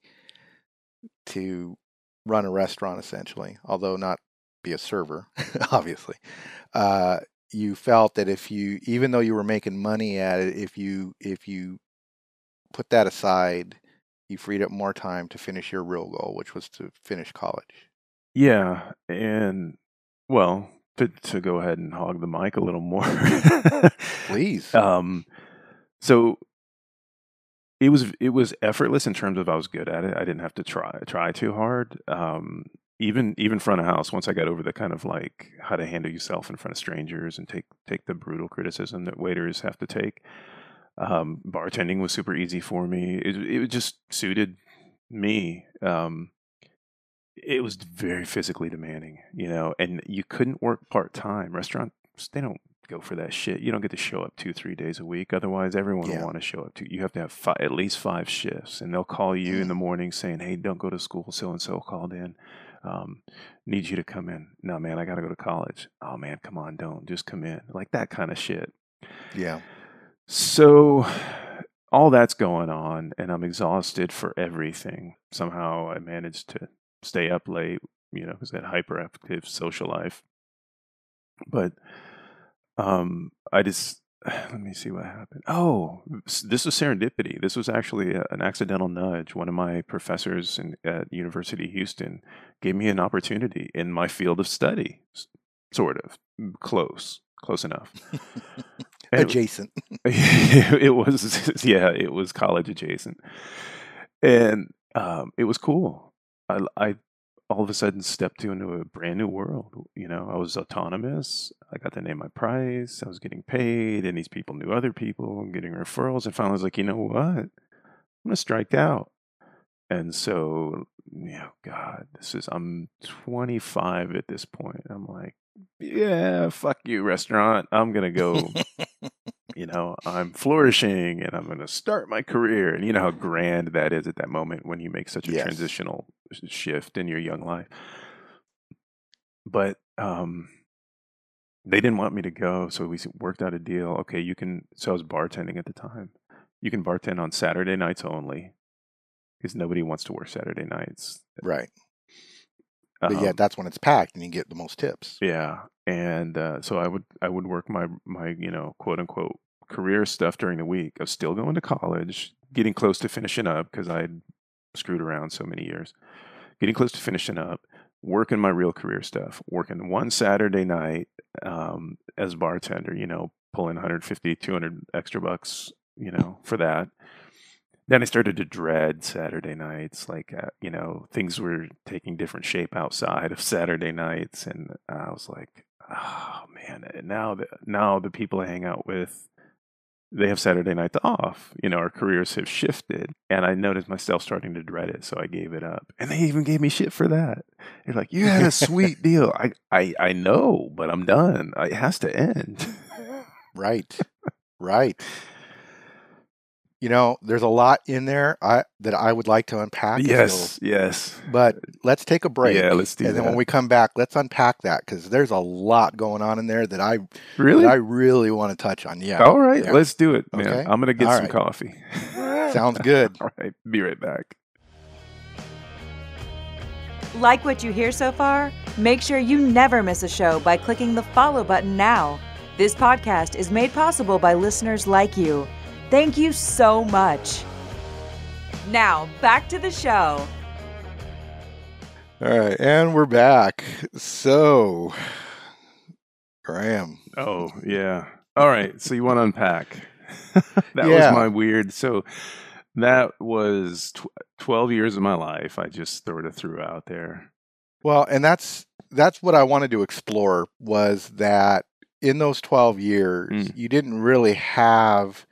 to run a restaurant, essentially, although not be a server, <laughs> obviously, uh, you felt that if you even though you were making money at it if you if you put that aside you freed up more time to finish your real goal which was to finish college. Yeah, and well, to to go ahead and hog the mic a little more. <laughs> please. Um, so it was it was effortless in terms of I was good at it. I didn't have to try try too hard. Um, even even front of house. Once I got over the kind of like how to handle yourself in front of strangers and take take the brutal criticism that waiters have to take. Um, bartending was super easy for me. It it just suited me. Um, it was very physically demanding, you know, and you couldn't work part time. Restaurants they don't go for that shit. You don't get to show up two three days a week. Otherwise, everyone Yeah. will want to show up. To you have to have five, at least five shifts, and they'll call you in Mm. the morning saying, "Hey, don't go to school. So and so called in. Um, need you to come in." No, man, I got to go to college. Oh man, come on, don't just come in. Like that kind of shit. yeah So all that's going on, and I'm exhausted for everything. Somehow I managed to stay up late, you know, because that hyperactive social life. But um, I just <sighs> let me see what happened. Oh, this was serendipity. This was actually a, an accidental nudge. One of my professors in, at University of Houston gave me an opportunity in my field of study, sort of close, close enough. <laughs> And it- adjacent <laughs> it was <laughs> yeah it was college adjacent and um, it was cool I, I all of a sudden stepped into a brand new world you know i was autonomous i got to name my price i was getting paid and these people knew other people and getting referrals and finally i was like you know what? I'm gonna strike out. And so yeah god this is i'm 25 at this point i'm like yeah fuck you restaurant i'm gonna go <laughs> you know, I'm flourishing and I'm going to start my career. And you know how grand that is at that moment when you make such a Yes. transitional shift in your young life. But um, they didn't want me to go. So we worked out a deal. Okay, you can, so I was bartending at the time. You can bartend on Saturday nights only because nobody wants to work Saturday nights. right but Um, yet that's when it's packed and you get the most tips Yeah, and uh, so I would I would work my my you know quote unquote career stuff during the week. Was still going to college, getting close to finishing up because I'd screwed around so many years. Getting close to finishing up, working my real career stuff. Working one Saturday night um, as bartender, you know, pulling 150, 200 extra bucks, you know, for that. Then I started to dread Saturday nights. Like, uh, you know, things were taking different shape outside of Saturday nights, and I was like, "Oh man!" Now the now the people I hang out with, they have Saturday nights off. You know, our careers have shifted, and I noticed myself starting to dread it, so I gave it up. And they even gave me shit for that. They're like, "You had a sweet <laughs> deal." I I I know, but I'm done. It has to end. Right. right. You know, there's a lot in there I that I would like to unpack. if yes, yes. But let's take a break. Yeah, let's do and then when we come back, let's unpack that because there's a lot going on in there that I Really? that I really want to touch on. Yeah. All right, Yeah. let's do it, man. Okay. I'm gonna get All some right. coffee. <laughs> Sounds good. <laughs> All right, be right back. Like what you hear so far? Make sure you never miss a show by clicking the follow button now. This podcast is made possible by listeners like you. Thank you so much. Now, back to the show. All right, and we're back. So, Graham. Oh yeah. All right. So you want to unpack? <laughs> that Yeah. was my weird. So that was tw- twelve years of my life. I just sort of threw out there. Well, and that's that's what I wanted to explore was that in those 12 years, Mm. you didn't really have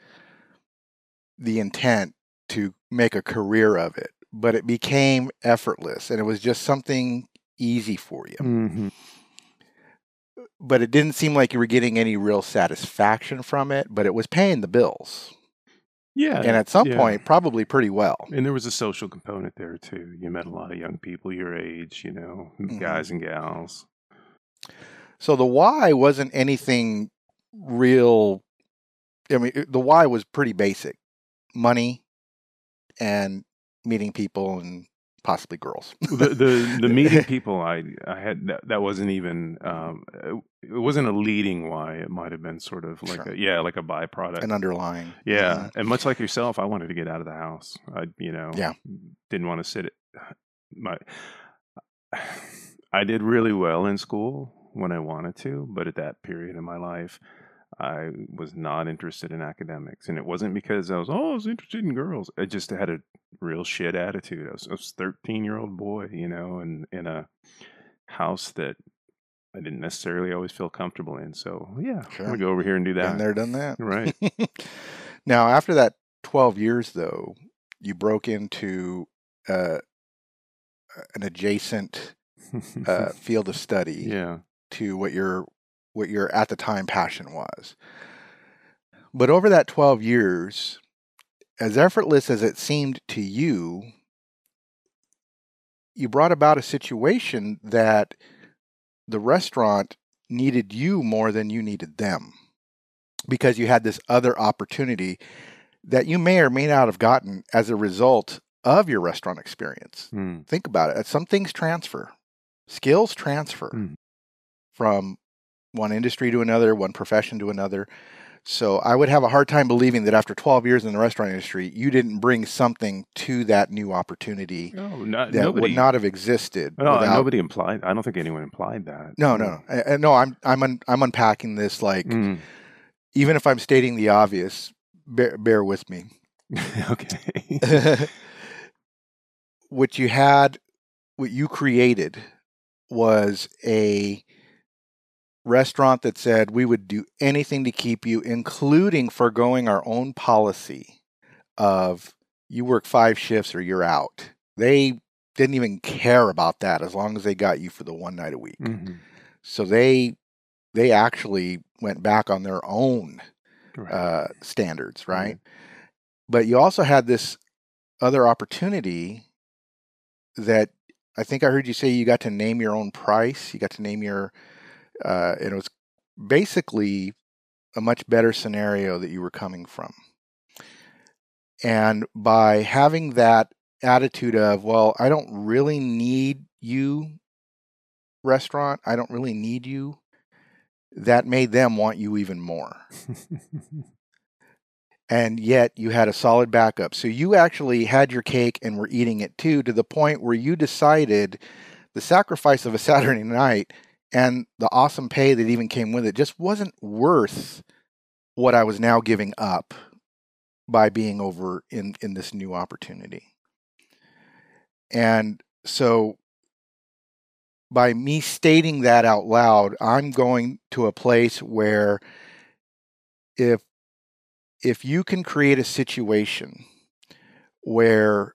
the intent to make a career of it, but it became effortless and it was just something easy for you. Mm-hmm. But it didn't seem like you were getting any real satisfaction from it, but it was paying the bills. Yeah. And at some yeah. point, probably pretty well. And there was a social component there too. You met a lot of young people your age, you know, Mhm. guys and gals. So the why wasn't anything real. I mean, the why was pretty basic money and meeting people and possibly girls. the, the the <laughs> meeting people I I had that, that wasn't even um, it wasn't a leading why it might have been sort of like Sure. a yeah like a byproduct An underlying. yeah and much like yourself I wanted to get out of the house I you know Yeah. didn't want to sit at my <sighs> I did really well in school when I wanted to but at that period in my life I was not interested in academics and it wasn't because I was oh I was interested in girls. I just had a real shit attitude. I was, I was a 13 year old boy you know and in a house that I didn't necessarily always feel comfortable in so yeah I'm gonna go over here and do that. Been there, done that. right. <laughs> Now, after that 12 years, though, you broke into uh, an adjacent uh, <laughs> field of study yeah. to what your what your at the time passion was. But over that 12 years, as effortless as it seemed to you, you brought about a situation that the restaurant needed you more than you needed them because you had this other opportunity that you may or may not have gotten as a result of your restaurant experience. Hmm. Think about it. Some things transfer, skills transfer Mm. from one industry to another, one profession to another. So I would have a hard time believing that after 12 years in the restaurant industry, you didn't bring something to that new opportunity no not, that nobody would not have existed. no, without- nobody implied I don't think anyone implied that no, no, no. Uh, no, I'm I'm un, I'm unpacking this like Mm. even if I'm stating the obvious, bear, bear with me. <laughs> okay <laughs> what you had, what you created was a restaurant that said we would do anything to keep you, including foregoing our own policy of you work five shifts or you're out. They didn't even care about that as long as they got you for the one night a week. Mhm. So they they actually went back on their own right uh, standards, right? Right. But you also had this other opportunity that I think I heard you say you got to name your own price. You got to name your, uh, and it was basically a much better scenario that you were coming from. And by having that attitude of, well, I don't really need you, restaurant, I don't really need you, that made them want you even more <laughs> and yet you had a solid backup. So you actually had your cake and were eating it too, to the point where you decided the sacrifice of a Saturday <laughs> night and the awesome pay that even came with it just wasn't worth what I was now giving up by being over in, in this new opportunity. And so by me stating that out loud, I'm going to a place where if if you can create a situation where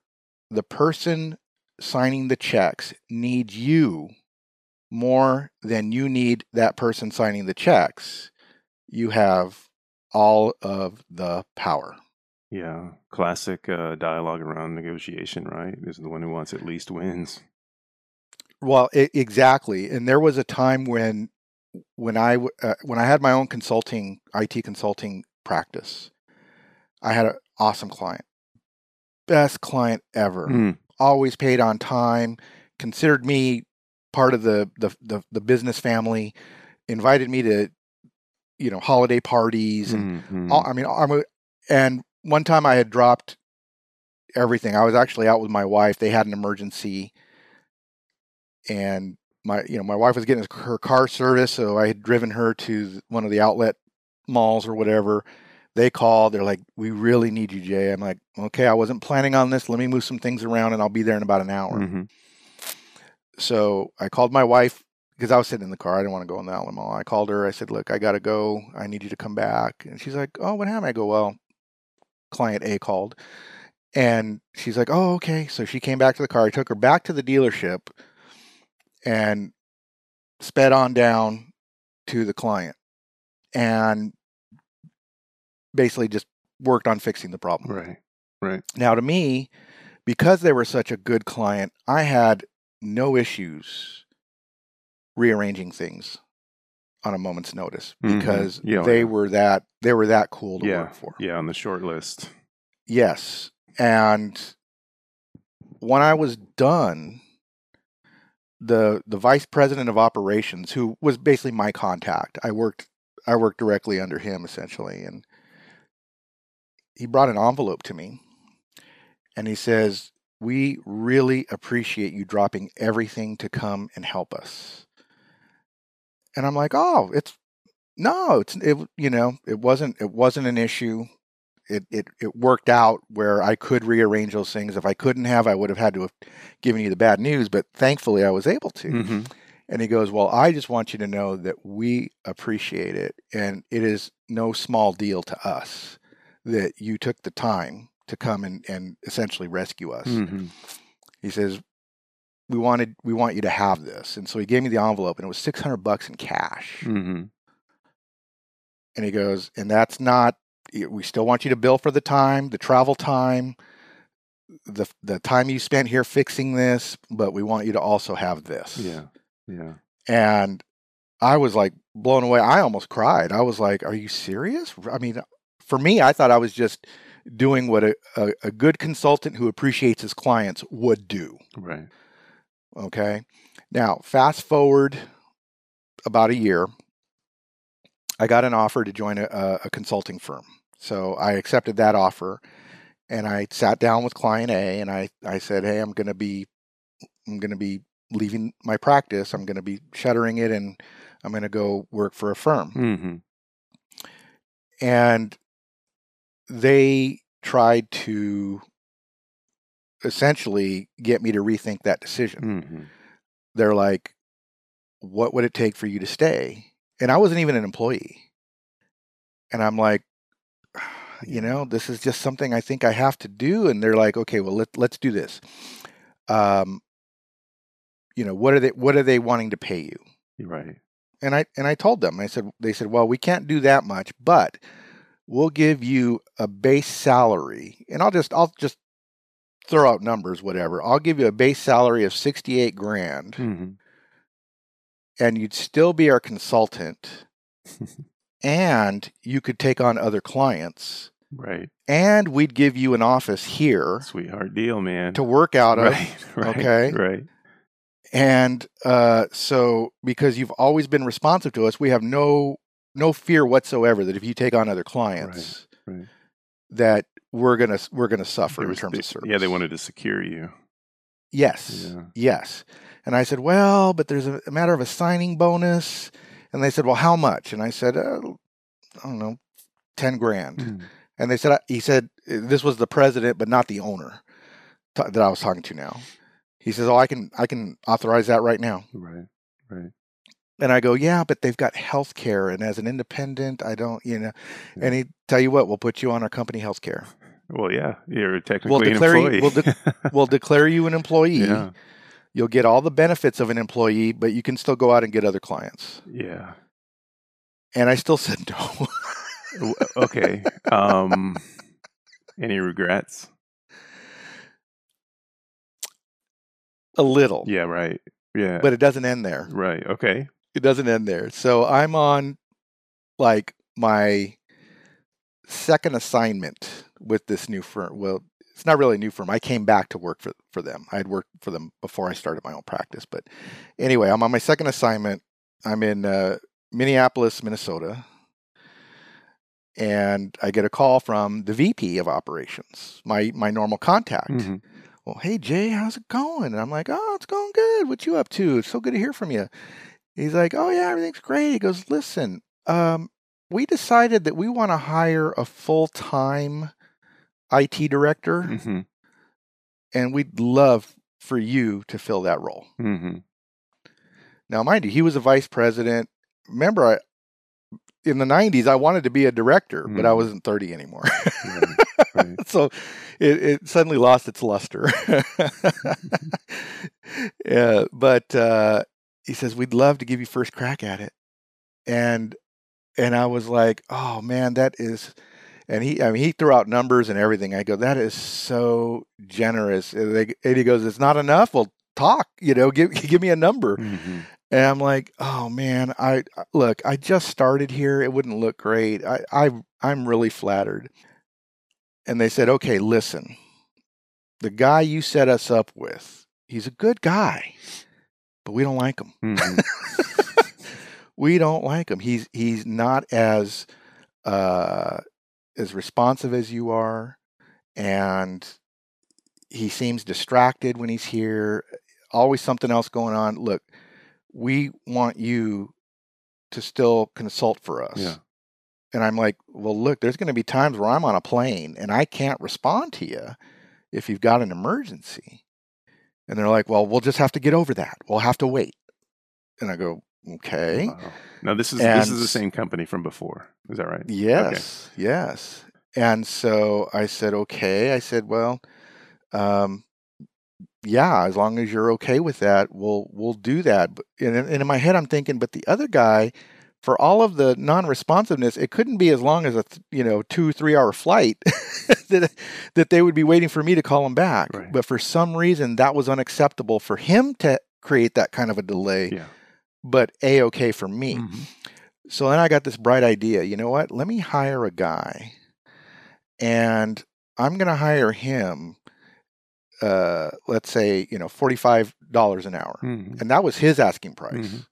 the person signing the checks needs you more than you need that person signing the checks, you have all of the power. Yeah, classic uh, dialogue around negotiation, right? Is the one who wants at least wins. Well, exactly. And there was a time when when I w- uh, when I had my own consulting IT consulting practice. I had an awesome client. Best client ever. Mm, Always paid on time, considered me part of the the the, the business family, invited me to you know holiday parties and mm, mm. all, I mean I'm and one time I had dropped everything. I was actually out with my wife. They had an emergency and my you know my wife was getting her car service so i had driven her to one of the outlet malls or whatever they called they're like we really need you jay i'm like okay i wasn't planning on this let me move some things around and i'll be there in about an hour Mhm. So i called my wife because i was sitting in the car i didn't want to go in the mall. I called her i said look i gotta go i need you to come back. And she's like oh what happened? I go well client a called. And she's like oh okay. So she came back to the car i took her back to the dealership and sped on down to the client and basically just worked on fixing the problem. Right, right. Now, to me, because they were such a good client, I had no issues rearranging things on a moment's notice Mhm. because Yeah, they yeah. were that they were that cool to Yeah, work for. Yeah, on the short list. Yes. And when I was done, the the vice president of operations, who was basically my contact, I worked I worked directly under him essentially, and he brought an envelope to me, and he says, "We really appreciate you dropping everything to come and help us." And I'm like, "Oh, it's no, it's it, you know, it wasn't it wasn't an issue it, it it worked out where I could rearrange those things. If I couldn't have, I would have had to have given you the bad news. But thankfully, I was able to. Mm-hmm. And he goes, "Well, I just want you to know that we appreciate it, and it is no small deal to us that you took the time to come and, and essentially rescue us." Mm-hmm. He says, "We wanted we want you to have this," and so he gave me the envelope, and it was six hundred bucks in cash. Mm-hmm. And he goes, "And that's not we still want you to bill for the time, the travel time, the the time you spent here fixing this, but we want you to also have this. Yeah. Yeah. And I was like blown away. I almost cried. I was like, "Are you serious?" I mean, for me, I thought I was just doing what a, a, a good consultant who appreciates his clients would do. Right. Okay. Now, fast forward about a year, I got an offer to join a, a, consulting firm. So I accepted that offer and I sat down with client A and I, I said, Hey, I'm gonna be I'm gonna be leaving my practice. I'm gonna be shuttering it and I'm gonna go work for a firm. Mm-hmm. And they tried to essentially get me to rethink that decision. Mm-hmm. They're like, What would it take for you to stay? And I wasn't even an employee. And I'm like, <sighs> you know, this is just something I think I have to do. And they're like, okay, well, let, let's do this. Um, you know, what are they, what are they wanting to pay you? Right. And I, and I told them, I said, they said, well, we can't do that much, but we'll give you a base salary and I'll just, I'll just throw out numbers, whatever. I'll give you a base salary of 68 grand Mm-hmm. and you'd still be our consultant <laughs> and you could take on other clients right. and we'd give you an office here Sweetheart deal, man. to work out of right. <laughs> Right. okay. Right. and uh, so because you've always been responsive to us we have no no fear whatsoever that if you take on other clients right. that we're gonna we're gonna suffer There in terms they- of service Yeah, they wanted to secure you. yes Yeah. yes and i said well but there's a, a matter of a signing bonus and they said well how much and i said uh, i don't know 10 grand Mm. And they said, he said, this was the president, but not the owner t- that I was talking to now. He says, oh, I can, I can authorize that right now. Right. Right. And I go, yeah, but they've got health care. And as an independent, I don't, you know, and he tell you what, we'll put you on our company health care. Well, yeah, you're technically an declare you- employee. we'll de- We'll <laughs> declare you an employee. yeah. You'll get all the benefits of an employee, but you can still go out and get other clients. Yeah. And I still said no. Okay. Um, any regrets? a little. Yeah. Right. Yeah. But it doesn't end there. right. Okay. It doesn't end there. So I'm on like my second assignment with this new firm. Well, it's not really a new firm. I came back to work for for them. I had worked for them before I started my own practice. But anyway, I'm on my second assignment. I'm in uh, Minneapolis, Minnesota, and I get a call from the VP of operations, my my normal contact. Mhm. Well, hey Jay, how's it going? And I'm like, oh, it's going good. What you up to? It's so good to hear from you. He's like, oh yeah, everything's great. He goes, listen, um, we decided that we want to hire a full time IT director, Mhm. and we'd love for you to fill that role. Mhm. Now, mind you, he was a vice president. Remember, I, in the '90s, I wanted to be a director, but I Mhm. wasn't 30 anymore. Right. <laughs> Right. so it, it suddenly lost its luster. <laughs> <laughs> yeah, but uh, he says we'd love to give you first crack at it, and and I was like, oh man, that is. And he, I mean, he threw out numbers and everything. I go, that is so generous. And, they, and he goes, it's not enough. Well, talk. You know, give <laughs> give me a number. Mhm. And I'm like, oh man, I look, I just started here. It wouldn't look great. I, I I'm really flattered. And they said, okay, listen. the guy you set us up with, he's a good guy, but we don't like him. Mhm. <laughs> we don't like him. He's he's not as uh, as responsive as you are, and he seems distracted when he's here. Always something else going on. Look, we want you to still consult for us. Yeah. And I'm like, well, look, there's going to be times where I'm on a plane and I can't respond to you if you've got an emergency. And they're like, well, we'll just have to get over that. We'll have to wait. And I go, okay. Wow. Now this is this is the same company from before. Is that right? Yes, yes. And so I said, okay. I said, well, um, yeah, as long as you're okay with that, we'll we'll do that. But and, and in my head, I'm thinking, but the other guy, for all of the non-responsiveness, it couldn't be as long as a you know two three hour flight <laughs> that that they would be waiting for me to call him back. Right. But for some reason, that was unacceptable for him to create that kind of a delay. Yeah. But a okay for me. Mhm. So then I got this bright idea. You know what? Let me hire a guy, and I'm going to hire him. Uh, let's say you know forty five dollars an hour, Mhm. and that was his asking price. Mhm.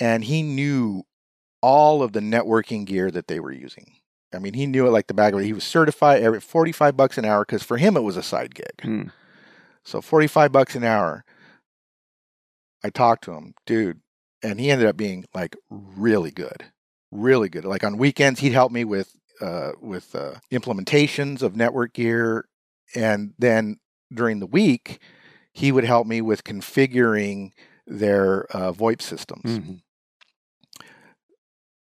And he knew all of the networking gear that they were using. I mean, he knew it like the bag of it. He was certified every forty five bucks an hour because for him it was a side gig. Mm. So 45 bucks an hour. I talked to him, dude, and he ended up being like really good. Really good. Like on weekends he'd help me with uh with uh implementations of network gear and then during the week he would help me with configuring their uh, VoIP systems, Mhm.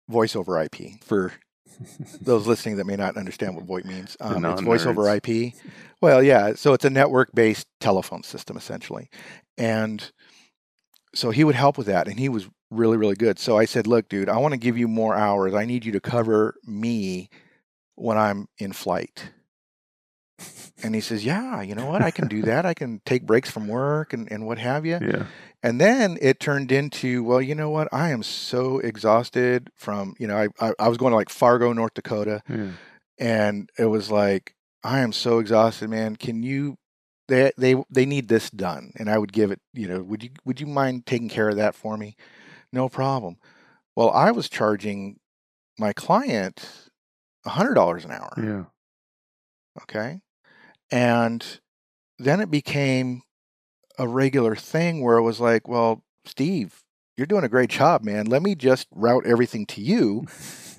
Voice over IP for those <laughs> listening that may not understand what VoIP means. Um, it's voice over. IP. Well, yeah. So it's a network based telephone system essentially. And so he would help with that. And he was really, really good. So I said, look, dude, I want to give you more hours. I need you to cover me when I'm in flight. And he says, yeah, you know what? I can do that. I can take breaks from work and, and what have you. Yeah. And then it turned into, well, you know what? I am so exhausted from, you know, I, I, I was going to like Fargo, North Dakota, Yeah. and it was like, I am so exhausted, man. Can you? They they they need this done, and I would give it. You know, would you would you mind taking care of that for me? No problem. Well, I was charging my client a hundred dollars an hour. Yeah. Okay. And then it became a regular thing where it was like, well, Steve, you're doing a great job, man. Let me just route everything to you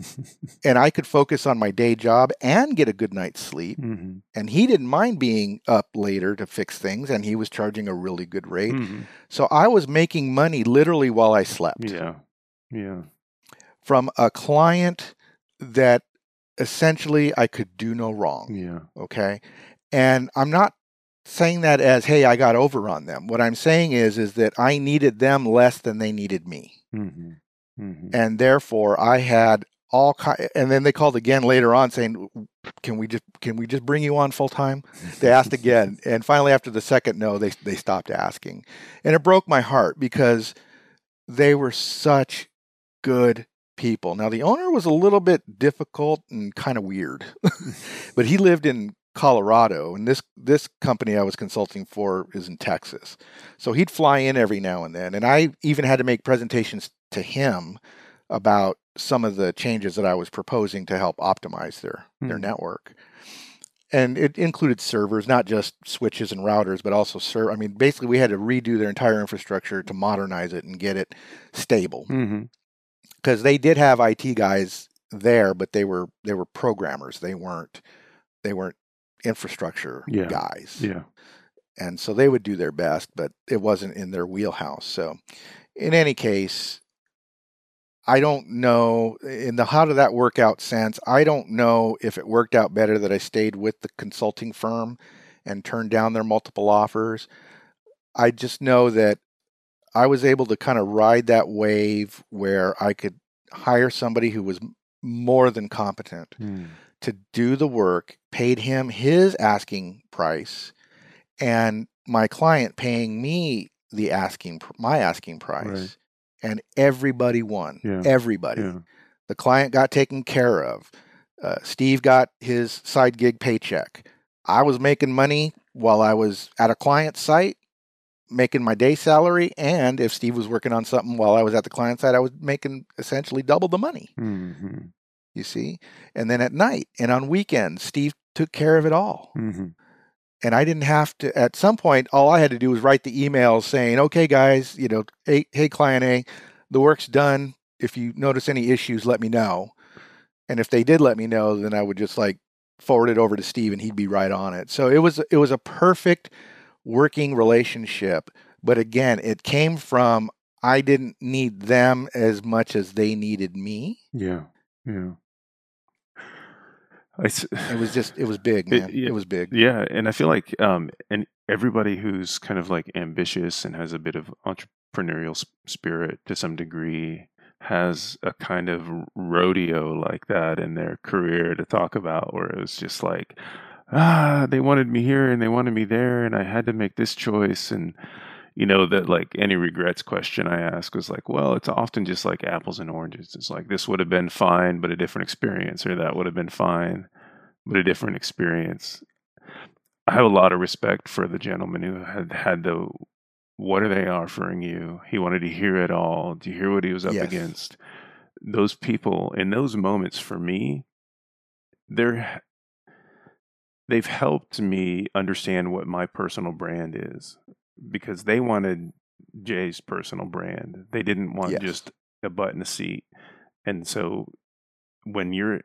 <laughs> and I could focus on my day job and get a good night's sleep. Mhm. And he didn't mind being up later to fix things and he was charging a really good rate. Mhm. So I was making money literally while I slept Yeah. Yeah. from a client that essentially I could do no wrong. Yeah. okay and i'm not saying that as hey i got over on them. What i'm saying is is that i needed them less than they needed me. Hmm hmm and therefore i had all ki- and then they called again later on saying can we just can we just bring you on full time they asked again <laughs> and finally after the second no they they stopped asking. And it broke my heart because they were such good people. Now the owner was a little bit difficult and kind of weird <laughs> but he lived in Colorado and this this company I was consulting for is in Texas so he'd fly in every now and then and I even had to make presentations to him about some of the changes that I was proposing to help optimize their their Hmm. network and it included servers, not just switches and routers, but also server. I mean, basically, we had to redo their entire infrastructure to modernize it and get it stable. Because they did have IT guys there, but they were they were programmers. They weren't they weren't infrastructure Yeah. guys. Yeah. And so they would do their best, but it wasn't in their wheelhouse. So, in any case, I don't know in the how did that work out sense. I don't know if it worked out better that I stayed with the consulting firm and turned down their multiple offers. I just know that I was able to kind of ride that wave where I could hire somebody who was more than competent Mm. to do the work, paid him his asking price, and my client paying me the asking my asking price, Right. and everybody won. Yeah. Everybody. Yeah. The client got taken care of. Uh, Steve got his side gig paycheck. I was making money while I was at a client site making my day salary. And if Steve was working on something while I was at the client site, I was making essentially double the money, Mm-hmm. you see? And then at night and on weekends, Steve took care of it all. Mm-hmm. And I didn't have to, at some point, all I had to do was write the email saying, okay, guys, you know, hey, hey client A, the work's done. If you notice any issues, let me know. And if they did let me know, then I would just like forward it over to Steve and he'd be right on it. So it was it was a perfect working relationship. But again, it came from I didn't need them as much as they needed me. Yeah. Yeah. It was just it was big, It- man. It, yeah. was big. Yeah, and I feel like um, and everybody who's kind of like ambitious and has a bit of entrepreneurial spirit to some degree has a kind of rodeo like that in their career to talk about, where it was just like, ah, they wanted me here and they wanted me there, and I had to make this choice, and you know that like any regrets question I ask was like, well, it's often just like apples and oranges. It's like this would have been fine, but a different experience, or that would have been fine, but a different experience. I have a lot of respect for the gentleman who had had the what are they offering you? He wanted to hear it all. Do you hear what he was up Yes. against? Those people in those moments for me, they're they've helped me understand what my personal brand is because they wanted Jay's personal brand. They didn't want Yes. just a butt in a seat. And so when you're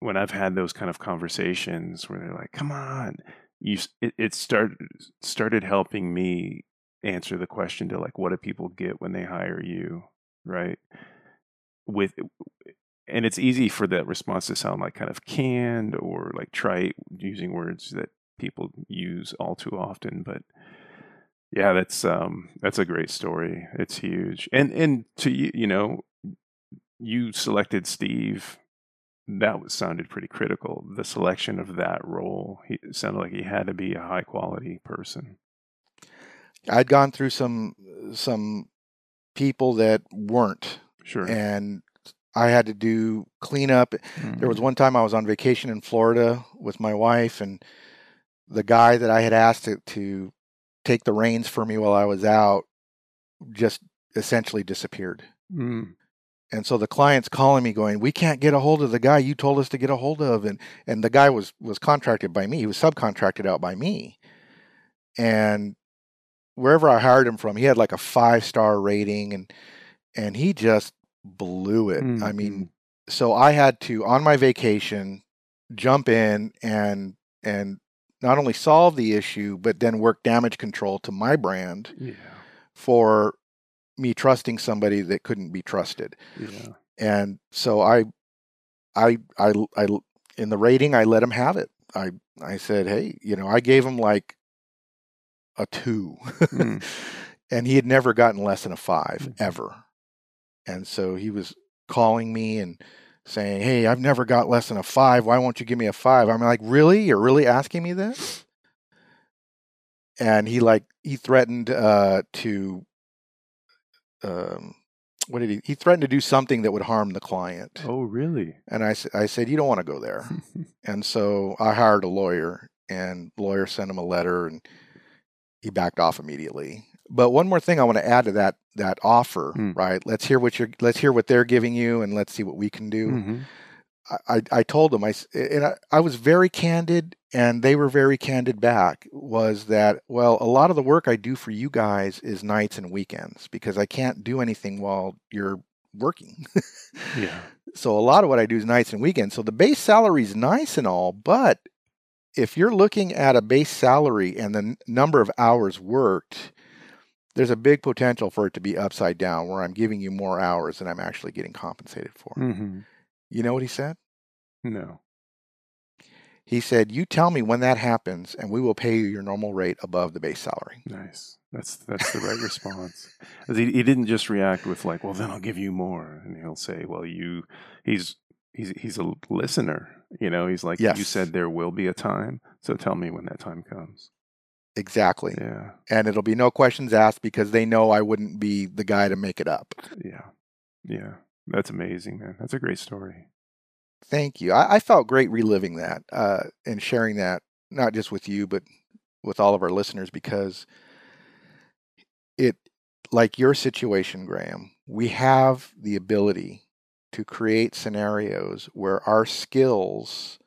when I've had those kind of conversations where they're like, "Come on," you it, it started started helping me answer the question to like, what do people get when they hire you, right? With and it's easy for that response to sound like kind of canned or like trite, using words that people use all too often, but yeah, that's um that's a great story. It's huge. And and to you, you know, you selected Steve. That was, sounded pretty critical. The selection of that role, he sounded like he had to be a high quality person. I'd gone through some some people that weren't Sure. and I had to do cleanup. There was one time I was on vacation in Florida with my wife, and the guy that I had asked to, to take the reins for me while I was out just essentially disappeared. Mm. And so the client's calling me, going, "We can't get a hold of the guy you told us to get a hold of," and and the guy was was contracted by me. He was subcontracted out by me, and wherever I hired him from, he had like a five star rating, and and he just blew it. I Mm, mean, so I had to on my vacation jump in and and not only solve the issue but then work damage control to my brand Yeah. for me trusting somebody that couldn't be trusted. Yeah. And so I I I I in the rating I let him have it. I I said, "Hey, you know, I gave him like a 2." Mm. <laughs> and he had never gotten less than a 5 Mhm. ever. And so he was calling me and saying, "Hey, I've never got less than a five. Why won't you give me a five? I'm like, "Really? You're really asking me this?" And he like he threatened uh, to, um, what did he? He threatened to do something that would harm the client. Oh, really? And I said, "You don't want to go there." <laughs> and so I hired a lawyer, and lawyer sent him a letter, and he backed off immediately. But one more thing I want to add to that that offer, Hmm. right? Let's hear what you're let's hear what they're giving you, and let's see what we can do. Mhm. I, I I told them I and I, I was very candid, and they were very candid back. Was that well? A lot of the work I do for you guys is nights and weekends because I can't do anything while you're working. Yeah. <laughs> so a lot of what I do is nights and weekends. So the base salary is nice and all, but if you're looking at a base salary and the n- number of hours worked, there's a big potential for it to be upside down, where I'm giving you more hours than I'm actually getting compensated for. hmm You know what he said? No. He said, "You tell me when that happens, and we will pay you your normal rate above the base salary." Nice. That's that's the right response. He, he didn't just react with like, "Well, then I'll give you more," and he'll say, "Well, you." He's he's he's a listener. You know, he's like, "You said there will be a time, so tell me when that time comes." Exactly. Yeah. And it'll be no questions asked because they know I wouldn't be the guy to make it up. Yeah. Yeah. That's amazing, man. That's a great story. Thank you. I, I felt great reliving that uh, and sharing that, not just with you, but with all of our listeners because it like your situation, Graham, we have the ability to create scenarios where our skills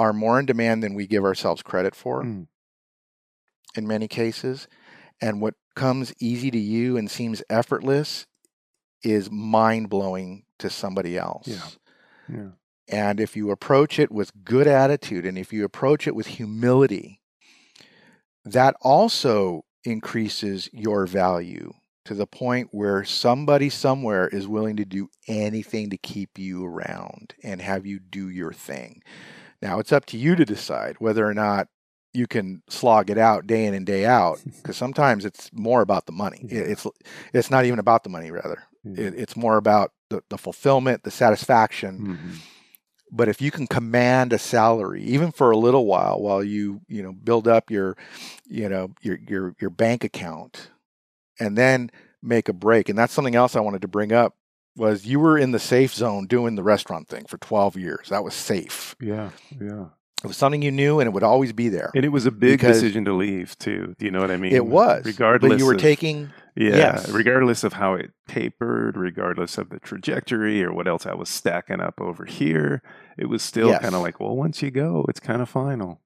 are more in demand than we give ourselves credit for Mm. in many cases. And what comes easy to you and seems effortless is mind blowing to somebody else. Yeah. And if you approach it with good attitude and if you approach it with humility, that also increases your value to the point where somebody somewhere is willing to do anything to keep you around and have you do your thing. Now, it's up to you to decide whether or not you can slog it out day in and day out <laughs> because sometimes it's more about the money. Yeah. It's it's not even about the money rather. Yeah. It, it's more about the, the fulfillment, the satisfaction, Mhm. but if you can command a salary even for a little while while you you know build up your you know your your your bank account and then make a break and that's something else i wanted to bring up was you were in the safe zone doing the restaurant thing for 12 years that was safe Yeah. Yeah. it was something you knew and it would always be there And it was a big decision to leave too. Do you know what I mean? it was regardless. but you were of, taking yeah, yes. regardless of how it tapered, regardless of the trajectory or what else I was stacking up over here, it was still Yes. kind of like, well, once you go, it's kind of final.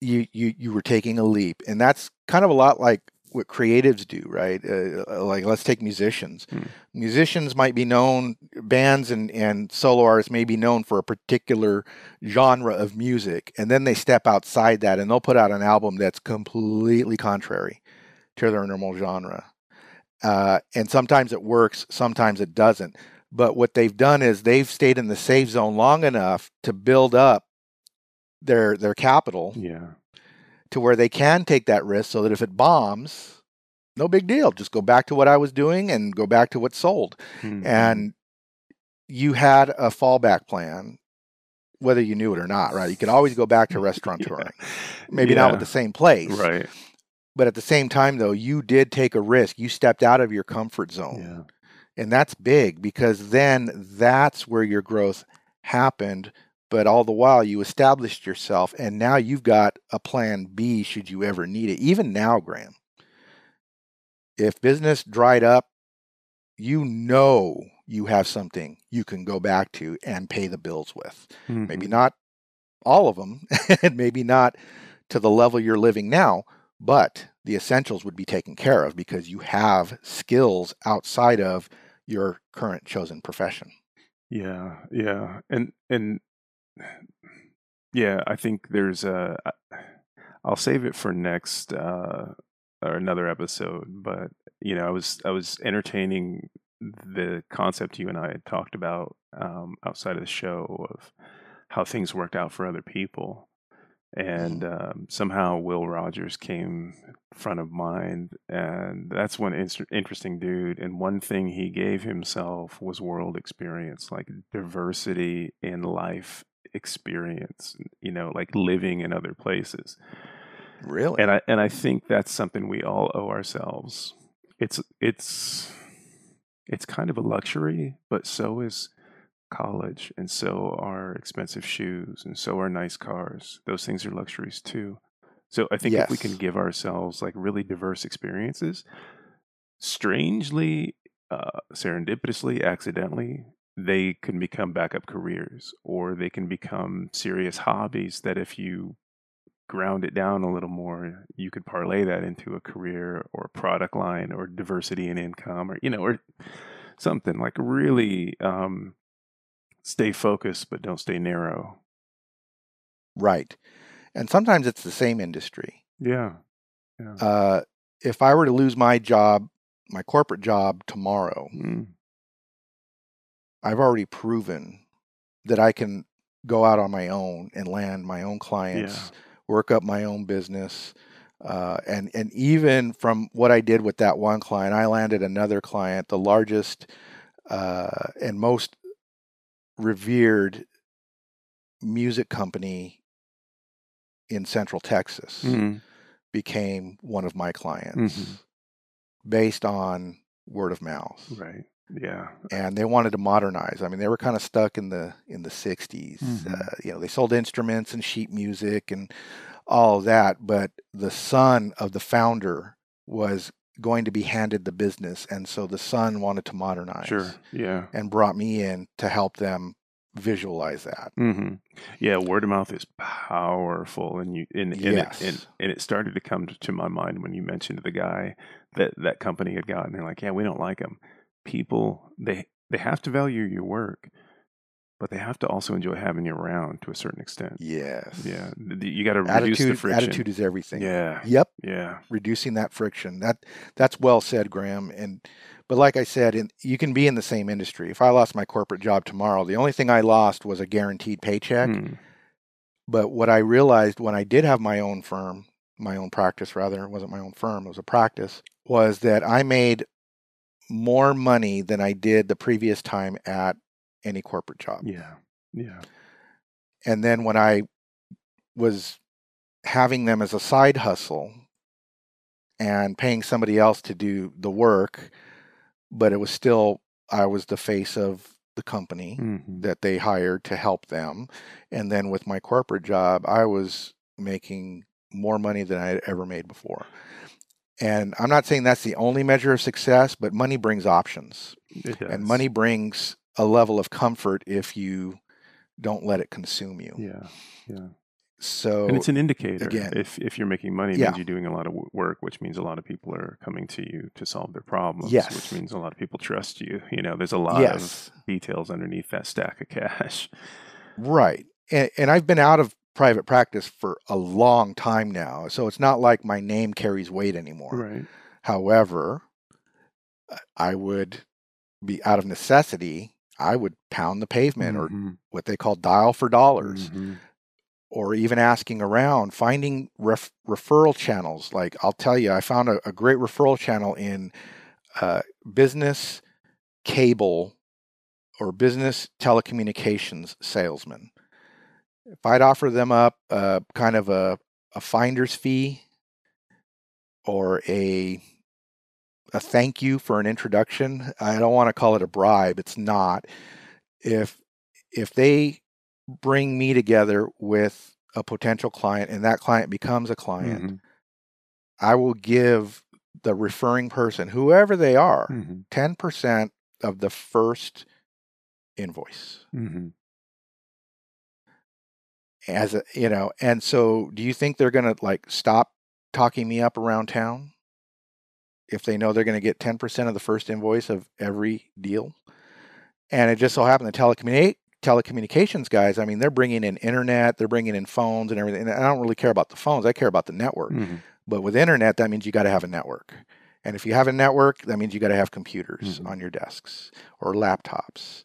you you you were taking a leap and that's kind of a lot like what creatives do right uh, like let's take musicians Hmm. musicians might be known bands and and solo artists may be known for a particular genre of music and then they step outside that and they'll put out an album that's completely contrary to their normal genre uh, and sometimes it works sometimes it doesn't but what they've done is they've stayed in the safe zone long enough to build up their their capital Yeah. To where they can take that risk so that if it bombs, no big deal. Just go back to what I was doing and go back to what sold. Mhm. And you had a fallback plan, whether you knew it or not, right? You could always go back to <laughs> restaurant Yeah. touring. Maybe not with the same place. Right. But at the same time, though, you did take a risk. You stepped out of your comfort zone. Yeah. And that's big because then that's where your growth happened. But all the while, you established yourself, and now you've got a plan B should you ever need it. Even now, Graham, if business dried up, you know you have something you can go back to and pay the bills with. Maybe Mhm. not all of them, <laughs> and maybe not to the level you're living now, but the essentials would be taken care of because you have skills outside of your current chosen profession. Yeah, yeah, and and yeah, I think there's a. I'll save it for next uh, or another episode, but you know, I was I was entertaining the concept you and I had talked about um, outside of the show of how things worked out for other people, and um, somehow Will Rogers came front of mind, and that's one inst- interesting dude. And one thing he gave himself was world experience, like diversity in life experience. You know, like living in other places. Really? And I and I think that's something we all owe ourselves. It's it's it's kind of a luxury, but so is college and so are expensive shoes and so are nice cars. Those things are luxuries too. So I think if we can give ourselves like really diverse experiences, strangely, uh, serendipitously, accidentally, they can become backup careers or they can become serious hobbies that if you ground it down a little more, you could parlay that into a career or a product line or diversity in income or, you know, or something like really um, stay focused, but don't stay narrow. right. And sometimes it's the same industry. Yeah. Uh, if I were to lose my job, my corporate job tomorrow, Mm. I've already proven that I can go out on my own and land my own clients, work up my own business. Uh, and and even from what I did with that one client, I landed another client, the largest uh, and most revered music company in Central Texas Mm. became one of my clients Mhm. based on word of mouth Right. Yeah. and they wanted to modernize. I mean, they were kind of stuck in the in the '60s. Mhm. Uh, you know, they sold instruments and sheet music and all of that. But the son of the founder was going to be handed the business, and so the son wanted to modernize. Sure. Yeah. and brought me in to help them visualize that. hmm Yeah, word of mouth is powerful, and you and, and, Yes. it, and and it started to come to my mind when you mentioned the guy that that company had gotten. They're like, yeah, we don't like him. People they they have to value your work, but they have to also enjoy having you around to a certain extent. Yes. Yeah, you got to reduce the Attitude. friction. Attitude is everything. Yeah, Yep. yeah, reducing that friction. That that's well said, Graham. And but like I said, in, you can be in the same industry. If I lost my corporate job tomorrow, the only thing I lost was a guaranteed paycheck. Hmm. But what I realized when I did have my own firm, my own practice rather, it wasn't my own firm, it was a practice, was that I made more money than I did the previous time at any corporate job. yeah, yeah. And then when I was having them as a side hustle and paying somebody else to do the work, but it was still, I was the face of the company Mhm. that they hired to help them. And then with my corporate job, I was making more money than I had ever made before. And I'm not saying that's the only measure of success, but money brings options. And money brings a level of comfort if you don't let it consume you. Yeah, yeah. So and it's an indicator. again- if if you're making money, it Yeah. means you're doing a lot of work, which means a lot of people are coming to you to solve their problems. Yes. which means a lot of people trust you. You know, there's a lot yes, of details underneath that stack of cash. right. And, and I've been out of private practice for a long time now, so it's not like my name carries weight anymore. Right. However, I would be out of necessity. I would pound the pavement or Mhm, what they call dial for dollars. mhm. or even asking around, finding ref- referral channels. Like I'll tell you, I found a, a great referral channel in uh, business cable or business telecommunications salesman. If I'd offer them up uh, kind of a, a finder's fee or a a thank you for an introduction, I don't want to call it a bribe. It's not. If if they bring me together with a potential client and that client becomes a client, Mhm, I will give the referring person, whoever they are, mhm, 10% of the first invoice mhm. As a, you know, and so do you think they're going to like stop talking me up around town if they know they're going to get 10% of the first invoice of every deal? And it just so happened the telecommunicate telecommunications guys, I mean, they're bringing in internet, they're bringing in phones and everything. And I don't really care about the phones. I care about the network. Mhm. But with internet, that means you got to have a network. And if you have a network, that means you got to have computers Mhm. on your desks or laptops.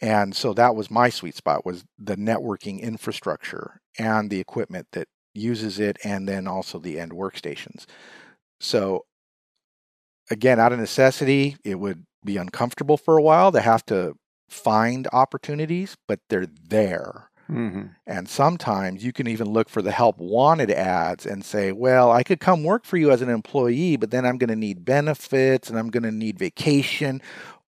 And so that was my sweet spot was the networking infrastructure and the equipment that uses it and then also the end workstations. So again, out of necessity, it would be uncomfortable for a while to have to find opportunities, but they're there. Mhm. And sometimes you can even look for the help wanted ads and say, well, I could come work for you as an employee, but then I'm going to need benefits and I'm going to need vacation.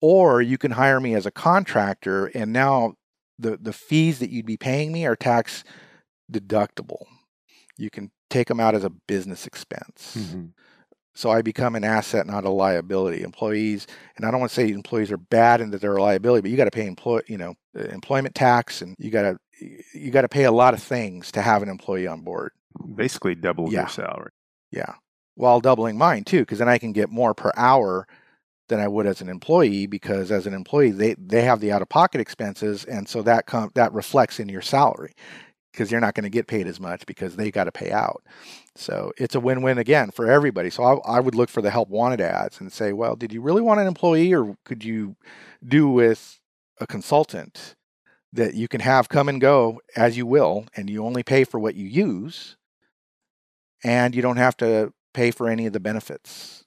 Or you can hire me as a contractor and now the, the fees that you'd be paying me are tax deductible. You can take them out as a business expense. Mhm. So I become an asset, not a liability. Employees, and I don't want to say employees are bad and that they're a liability, but you got to pay employ, you know, uh, employment tax, and you got to you got to pay a lot of things to have an employee on board. Basically, double Yeah. your salary. Yeah, while doubling mine too, because then I can get more per hour than I would as an employee. Because as an employee, they they have the out of pocket expenses, and so that com- that reflects in your salary because you're not going to get paid as much because they got to pay out. So it's a win-win again for everybody. So I, I would look for the help wanted ads and say, well, did you really want an employee, or could you do with a consultant that you can have come and go as you will, and you only pay for what you use, and you don't have to pay for any of the benefits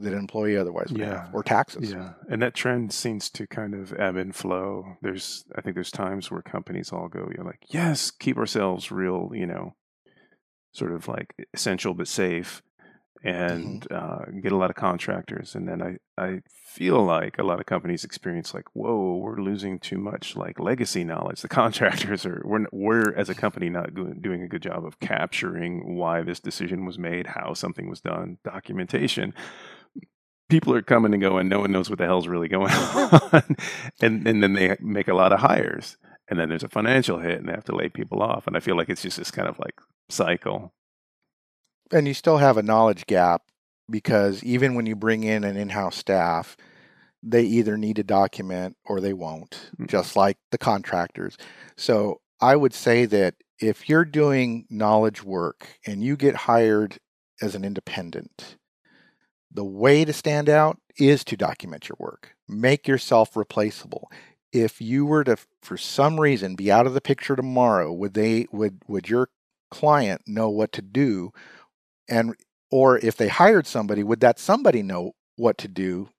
that an employee otherwise would Yeah. have or taxes. Yeah, and that trend seems to kind of ebb and flow. There's, I think, there's times where companies all go, you're like, yes, keep ourselves real, you know, sort of like essential but safe, and uh, get a lot of contractors. And then I, I feel like a lot of companies experience like, whoa, we're losing too much like legacy knowledge. The <laughs> contractors are, we're, we're as a company not doing a good job of capturing why this decision was made, how something was done, documentation. People are coming and going. No one knows what the hell's really going <laughs> on, and and then they make a lot of hires, and then there's a financial hit, and they have to lay people off. And I feel like it's just this kind of like cycle and you still have a knowledge gap because even when you bring in an in-house staff they either need to document or they won't Mm. just like the contractors so i would say that if you're doing knowledge work and you get hired as an independent the way to stand out is to document your work. Make yourself replaceable. If you were to for some reason be out of the picture tomorrow would they would would your client know what to do? And or if they hired somebody would that somebody know what to do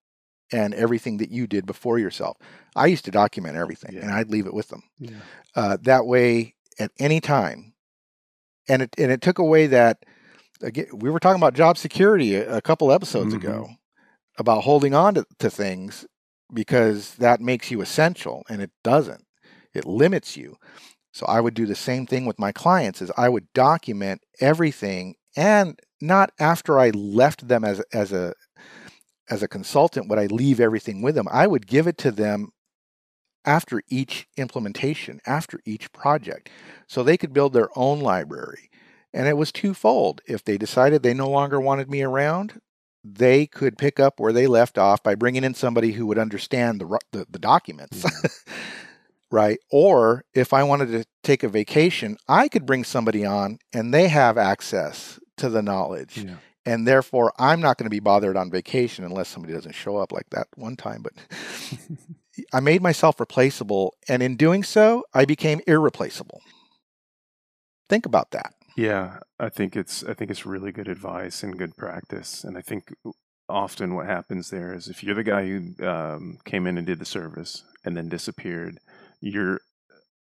and everything that you did before yourself? I used to document everything and i'd leave it with them. Yeah. uh, that way at any time and it and it took away that again we were talking about job security a, a couple episodes Mhm. ago about holding on to, to things because that makes you essential and it doesn't. It limits you. So i would do the same thing with my clients is i would document everything and not after i left them as as a as a consultant would i leave everything with them. I would give it to them after each implementation after each project. So they could build their own library and it was twofold if they decided they no longer wanted me around they could pick up where they left off by bringing in somebody who would understand the the, the documents mm-hmm. <laughs> right? Or if i wanted to take a vacation i could bring somebody on and they have access to the knowledge Yeah. and therefore i'm not going to be bothered on vacation unless somebody doesn't show up like that one time but <laughs> <laughs> i made myself replaceable and in doing so i became irreplaceable. Think about that Yeah, I think it's I think it's really good advice and good practice, and I think often what happens there is if you're the guy who um, came in and did the service and then disappeared, you're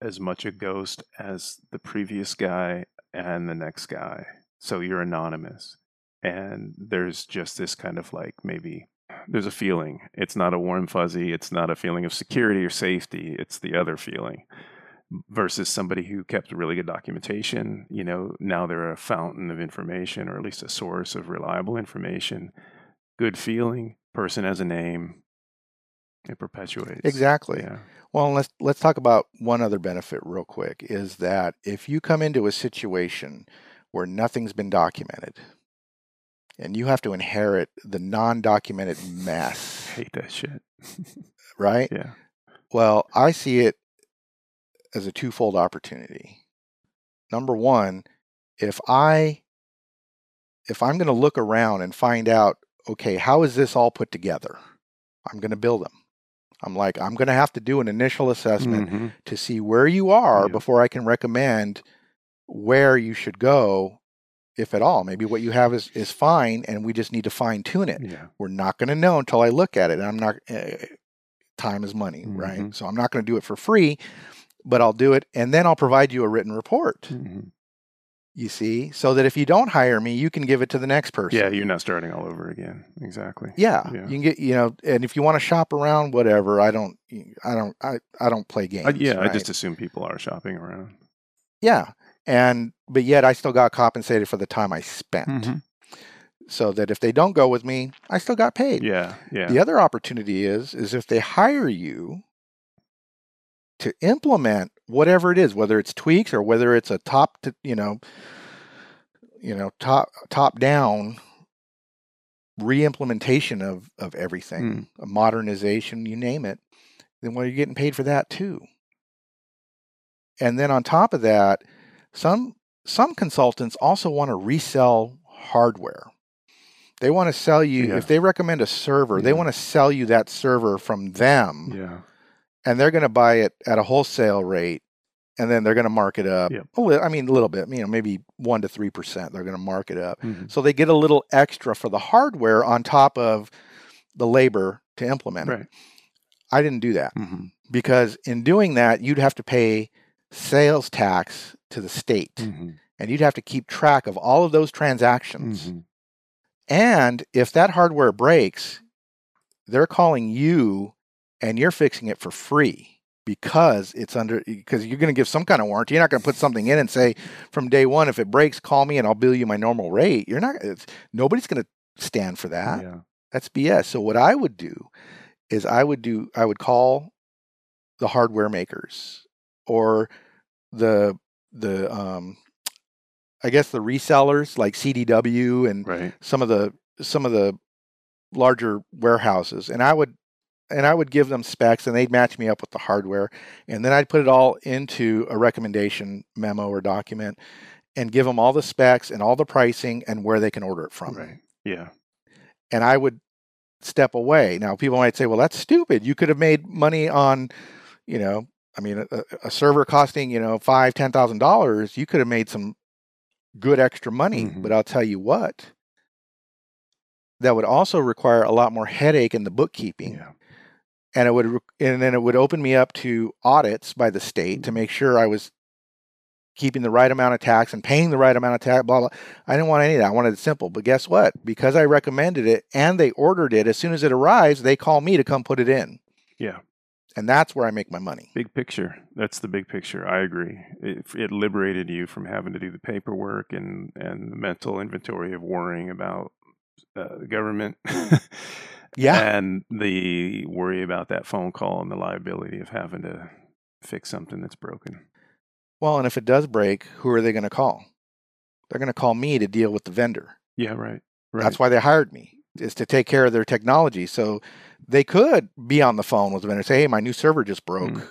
as much a ghost as the previous guy and the next guy. So you're anonymous, and there's just this kind of like maybe there's a feeling. It's not a warm fuzzy. It's not a feeling of security or safety. It's the other feeling versus somebody who kept really good documentation. You know, now they're a fountain of information or at least a source of reliable information. Good feeling, person has a name. It perpetuates. exactly Yeah. Well, let's let's talk about one other benefit real quick is that if you come into a situation where nothing's been documented and you have to inherit the non-documented mess, <laughs> Hate that shit. <laughs> right? yeah. Well, I see it as a twofold opportunity. Number 1, if I if I'm going to look around and find out, okay, how is this all put together? I'm going to build them. I'm like, I'm going to have to do an initial assessment Mhm. to see where you are Yeah. before I can recommend where you should go, if at all. Maybe what you have is, is fine and we just need to fine tune it. Yeah. We're not going to know until I look at it. And I'm not, uh, time is money, right? Mhm. So I'm not going to do it for free, but I'll do it and then I'll provide you a written report, Mhm. you see, so that if you don't hire me, you can give it to the next person. Yeah, you're not starting all over again. Exactly. Yeah, Yeah. you can get you know, and if you want to shop around, whatever. I don't, I don't, I, I don't play games. I, yeah, I just assume people are shopping around. Yeah. And but yet I still got compensated for the time I spent. Mhm. So that if they don't go with me, I still got paid. Yeah, yeah. The other opportunity is is if they hire you to implement whatever it is, whether it's tweaks or whether it's a top to, you know, you know, top top down re-implementation of of everything, hmm. a modernization, you name it, then well you're getting paid for that too. And then on top of that, some some consultants also want to resell hardware. They want to sell you Yeah. if they recommend a server, they want to sell you that server from them Yeah. And they're going to buy it at a wholesale rate and then they're going to mark it up. Yep. a li- I mean a little bit, you know, maybe 1 to 3% they're going to mark it up. Mhm. So they get a little extra for the hardware on top of the labor to implement it. I didn't do that Mhm. because in doing that you'd have to pay sales tax to the state Mhm. and you'd have to keep track of all of those transactions Mhm. And if that hardware breaks, they're calling you and you're fixing it for free because it's under because you're going to give some kind of warranty. You're not going to put something in and say from day one if it breaks, call me and I'll bill you my normal rate. You're not. It's, nobody's going to stand for that. Yeah. That's BS. So what I would do is I would do I would call the hardware makers or the the um I guess the resellers like CDW and Right. some of the some of the larger warehouses and I would and I would give them specs and they'd match me up with the hardware and then I'd put it all into a recommendation memo or document and give them all the specs and all the pricing and where they can order it from Right. Yeah. and I would step away. Now, people might say, "Well, that's stupid. You could have made money on, you know, I mean, a, a server costing you know five, ten thousand dollars. You could have made some good extra money." Mhm. But I'll tell you what, that would also require a lot more headache in the bookkeeping, Yeah. And it would, and then it would open me up to audits by the state to mm-hmm. make sure I was keeping the right amount of tax and paying the right amount of tax, blah, blah. I didn't want any of that. I wanted it simple. But guess what? Because I recommended it and they ordered it, as soon as it arrives, they call me to come put it in. Yeah. And that's where I make my money. Big picture. That's the big picture. I agree. It, it liberated you from having to do the paperwork and, and the mental inventory of worrying about uh, the government. <laughs> Yeah. And the worry about that phone call and the liability of having to fix something that's broken. Well, and if it does break, who are they going to call? They're going to call me to deal with the vendor. Yeah, right. Right. That's why they hired me, is to take care of their technology. So they could be on the phone with the vendor say, hey, my new server just broke. Mm.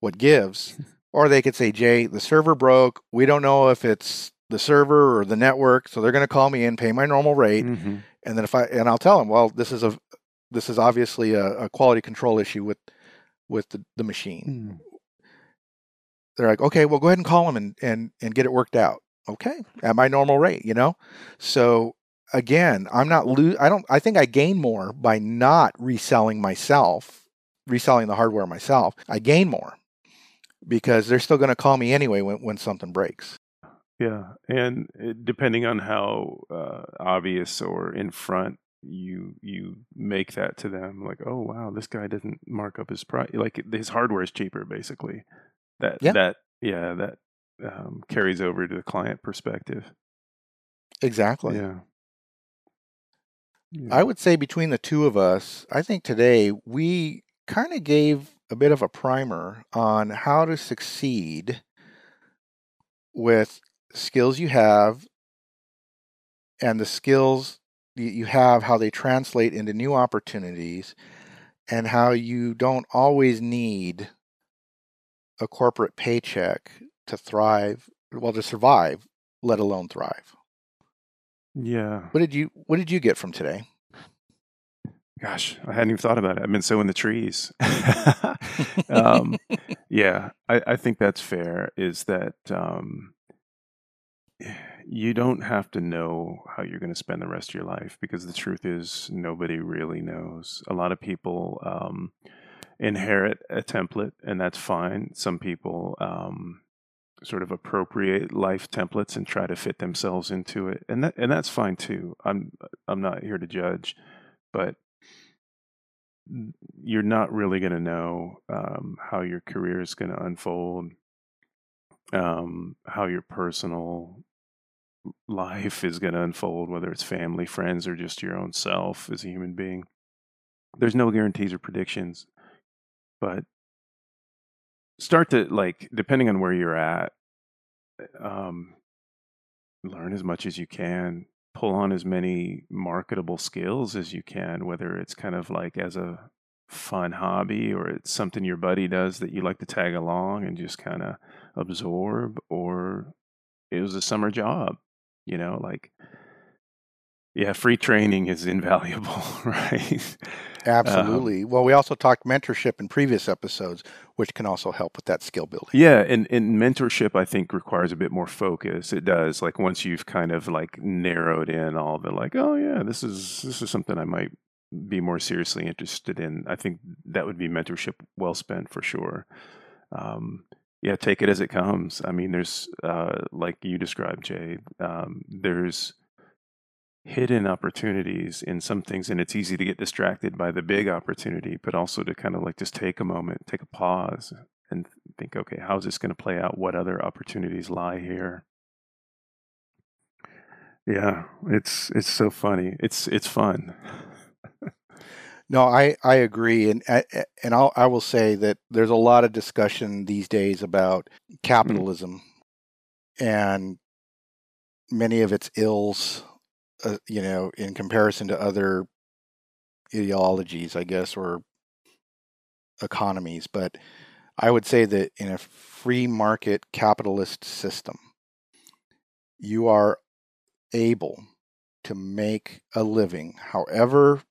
What gives? <laughs> Or they could say, Jay, the server broke. We don't know if it's the server or the network. So they're going to call me in, pay my normal rate. Mhm. And then if I, and I'll tell them, well, this is a, this is obviously a, a quality control issue with, with the, the machine. Mm. They're like, okay, well, go ahead and call them and, and, and get it worked out. Okay. At my normal rate, you know? So again, I'm not lo- I don't I think I gain more by not reselling myself, reselling the hardware myself. I gain more because they're still going to call me anyway when, when something breaks. Yeah, and depending on how uh, obvious or in front you you make that to them, like, oh wow, this guy doesn't mark up his price. Like his hardware is cheaper, basically. That Yeah. that yeah that um, carries over to the client perspective. Exactly. Yeah. I would say between the two of us, I think today we kind of gave a bit of a primer on how to succeed with skills you have and the skills you have, how they translate into new opportunities, and how you don't always need a corporate paycheck to thrive, well, to survive, let alone thrive. Yeah. What did you What did you get from today? Gosh, I hadn't even thought about it. I've been sowing the trees. <laughs> <laughs> um, yeah, I, I think that's fair. Is that um, you don't have to know how you're going to spend the rest of your life because the truth is nobody really knows. A lot of people um, inherit a template, and that's fine. Some people um, sort of appropriate life templates and try to fit themselves into it, and that and that's fine too. I'm I'm not here to judge, but you're not really going to know um, how your career is going to unfold, um, how your personal life is going to unfold, whether it's family, friends, or just your own self as a human being. There's no guarantees or predictions, but start to like, depending on where you're at, um, learn as much as you can pull on as many marketable skills as you can, whether it's kind of like as a fun hobby or it's something your buddy does that you like to tag along and just kind of absorb, or it was a summer job, you know, like, yeah, free training is <laughs> invaluable, right? Um, Absolutely. well, we also talked mentorship in previous episodes, which can also help with that skill building. Yeah, and, and mentorship I think requires a bit more focus. It does. Like once you've kind of like narrowed in all the like, oh yeah, this is this is something I might be more seriously interested in. I think that would be mentorship well spent for sure. Um, yeah, take it as it comes. I mean, there's uh, like you described, Jay. Um, there's hidden opportunities in some things and it's easy to get distracted by the big opportunity but also to kind of like just take a moment take a pause and think okay how's this going to play out what other opportunities lie here yeah it's it's so funny it's it's fun No, I, I agree, and and I'll, I will say that there's a lot of discussion these days about Mm. capitalism and many of its ills, uh, you know, in comparison to other ideologies, I guess, or economies. But I would say that in a free market capitalist system, you are able to make a living however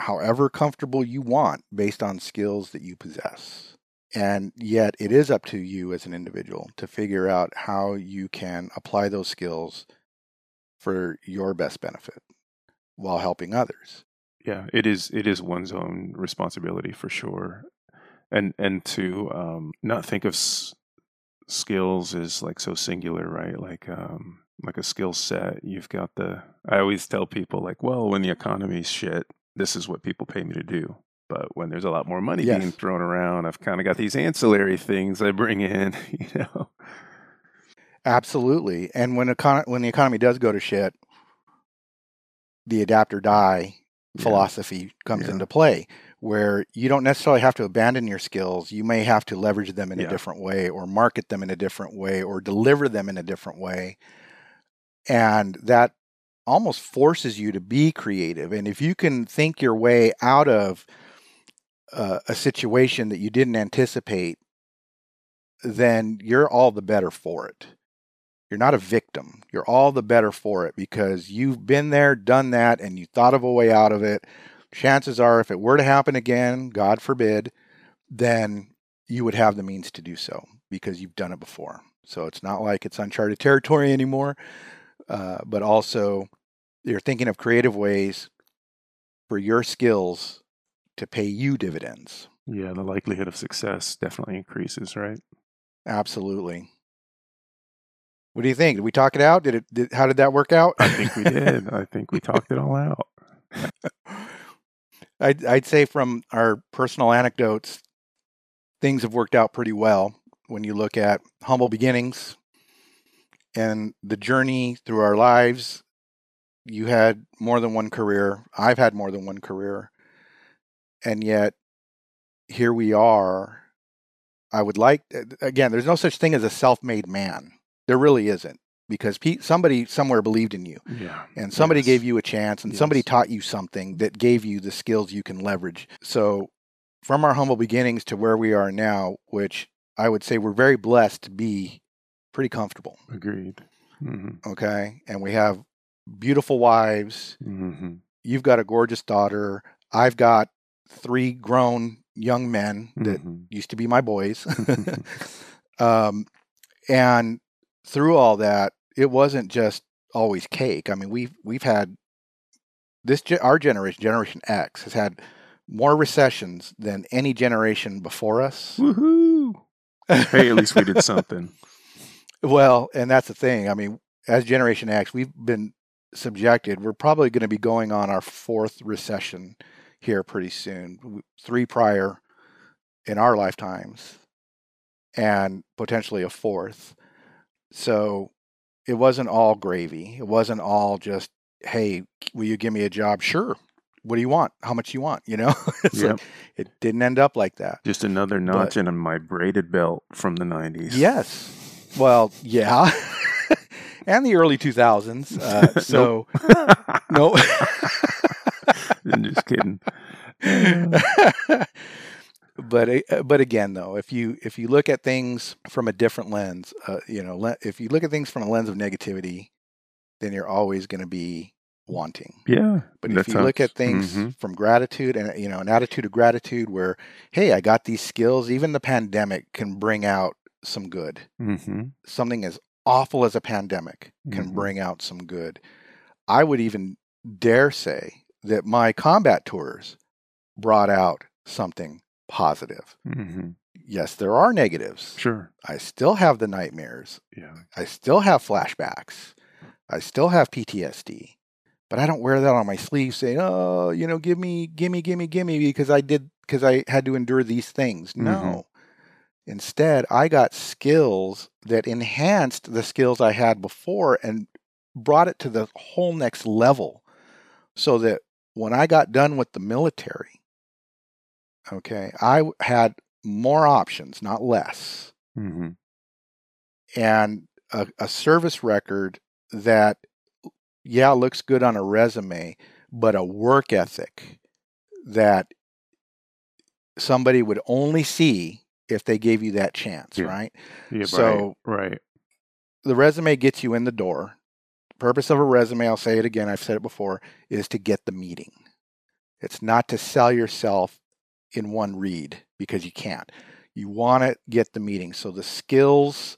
however comfortable you want based on skills that you possess. And yet it is up to you as an individual to figure out how you can apply those skills for your best benefit while helping others. yeah it is it is one's own responsibility for sure and and to um not think of s- skills as like so singular right like um like a skill set you've got the i always tell people like well when the economy's shit this is what people pay me to do but when there's a lot more money being thrown around i've kind of got these ancillary things i bring in <laughs> you know Absolutely. And when econ- when the economy does go to shit, the adapt or die Yeah. philosophy comes Yeah. into play where you don't necessarily have to abandon your skills. You may have to leverage them in Yeah. a different way or market them in a different way or deliver them in a different way. And that almost forces you to be creative. And if you can think your way out of uh, a situation that you didn't anticipate, then you're all the better for it. You're not a victim. You're all the better for it because you've been there, done that, and you thought of a way out of it. Chances are, if it were to happen again, God forbid, then you would have the means to do so because you've done it before. So it's not like it's uncharted territory anymore, uh, but also you're thinking of creative ways for your skills to pay you dividends. yeah the likelihood of success definitely increases right Absolutely. What do you think? Did we talk it out? Did it? Did, how did that work out? i think we did i <laughs> think we talked it all out <laughs> I'd, I'd say from our personal anecdotes, things have worked out pretty well when you look at humble beginnings and the journey through our lives. You had more than one career. I've had more than one career. And yet, here we are. I would like, again, there's no such thing as a self made man. There really isn't because pe- somebody somewhere believed in you yeah and somebody Yes. gave you a chance and somebody taught you something that gave you the skills you can leverage. So from our humble beginnings to where we are now, which I would say we're very blessed to be pretty comfortable, agreed hmm okay? And we have beautiful wives. hmm You've got a gorgeous daughter. I've got three grown young men that Mhm. used to be my boys. <laughs> <laughs> um, and through all that, it wasn't just always cake. I mean, we've we've had this our generation, Generation X, has had more recessions than any generation before us. Woohoo! Hey, at least we did something. <laughs> well, and that's the thing. I mean, as Generation X, we've been subjected. We're probably going to be going on our fourth recession here pretty soon. Three prior in our lifetimes, and potentially a fourth. So it wasn't all gravy. It wasn't all just, hey, will you give me a job? Sure. What do you want? How much you want? You know, <laughs> Yep. like, it didn't end up like that. Just another notch in my braided belt from the 90s. Yes. Well, yeah. <laughs> and the early 2000s. Uh, <laughs> so, <laughs> no. I'm just kidding. <laughs> but uh, but again though if you if you look at things from a different lens uh, you know le- if you look at things from a lens of negativity then you're always going to be wanting Yeah. but if you look at things Mhm. from gratitude and you know an attitude of gratitude where hey i got these skills even the pandemic can bring out some good Mhm. something as awful as a pandemic can Mhm. bring out some good. I would even dare say that my combat tours brought out something positive. Mhm. Yes, there are negatives. Sure. I still have the nightmares. Yeah. I still have flashbacks. I still have PTSD. but I don't wear that on my sleeve saying, "Oh, you know, give me, give me, give me, give me," because I did because I had to endure these things. No. Instead, I got skills that enhanced the skills I had before and brought it to the whole next level so that when I got done with the military, okay, I had more options, not less, hmm and a, a service record that, yeah, looks good on a resume, but a work ethic that somebody would only see if they gave you that chance, Yeah. right? Yeah. So- right. Right. the resume gets you in the door. purpose of a resume, I'll say it again, I've said it before, is to get the meeting. It's not to sell yourself in one read because you can't. You want to get the meeting. So the skills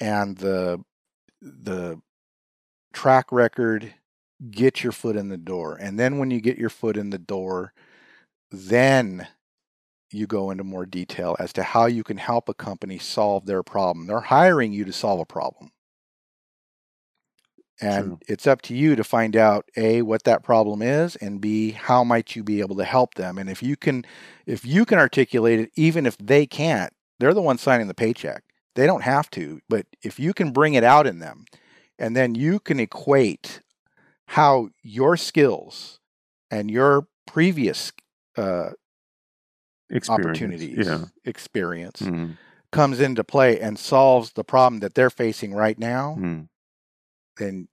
and the the track record get your foot in the door. And then when you get your foot in the door, then you go into more detail as to how you can help a company solve their problem. They're hiring you to solve a problem. And True. it's up to you to find out A what that problem is and B how might you be able to help them. And if you can if you can articulate it even if they can't, they're the ones signing the paycheck. They don't have to, but if you can bring it out in them and then you can equate how your skills and your previous uh, Experience. opportunities, Yeah. experience Mhm. comes into play and solves the problem that they're facing right now, Mhm. then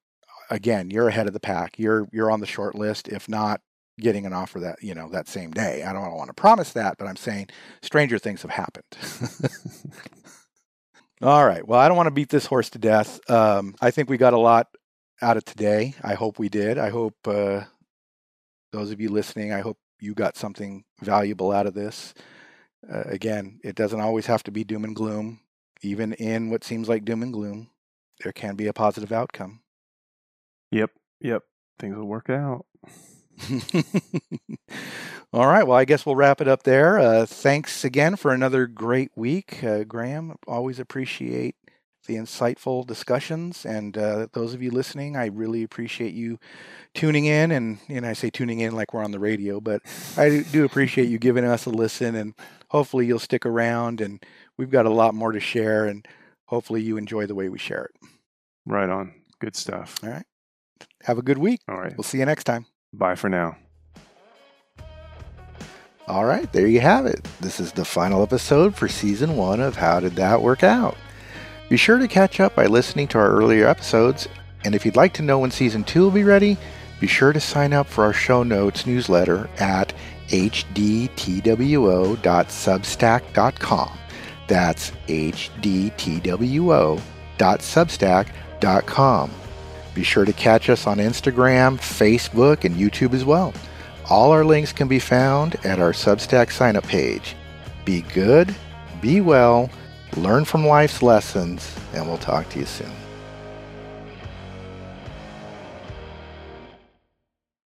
again, you're ahead of the pack. You're you're on the short list, if not getting an offer that you know that same day. I don't want to promise that, but I'm saying stranger things have happened. <laughs> All right. Well, I don't want to beat this horse to death. Um, I think we got a lot out of today. I hope we did. I hope uh, those of you listening, I hope you got something valuable out of this. Uh, again, it doesn't always have to be doom and gloom. Even in what seems like doom and gloom, there can be a positive outcome. Yep. Yep. Things will work out. <laughs> All right. Well, I guess we'll wrap it up there. Uh, thanks again for another great week, uh, Graham. Always appreciate the insightful discussions, and uh, those of you listening, I really appreciate you tuning in. And and I say tuning in like we're on the radio, but I do- do appreciate you giving us a listen, and hopefully you'll stick around. And we've got a lot more to share, and hopefully you enjoy the way we share it. Right on. Good stuff. All right. Have a good week. All right. We'll see you next time. Bye for now. All right, there you have it. This is the final episode for season one of How Did That Work Out? Be sure to catch up by listening to our earlier episodes, and if you'd like to know when season two will be ready, be sure to sign up for our show notes newsletter at hdtwo.substack.com. That's hdtwo.substack.com. Be sure to catch us on Instagram, Facebook, and YouTube as well. All our links can be found at our Substack sign up page. Be good, be well, learn from life's lessons, and we'll talk to you soon.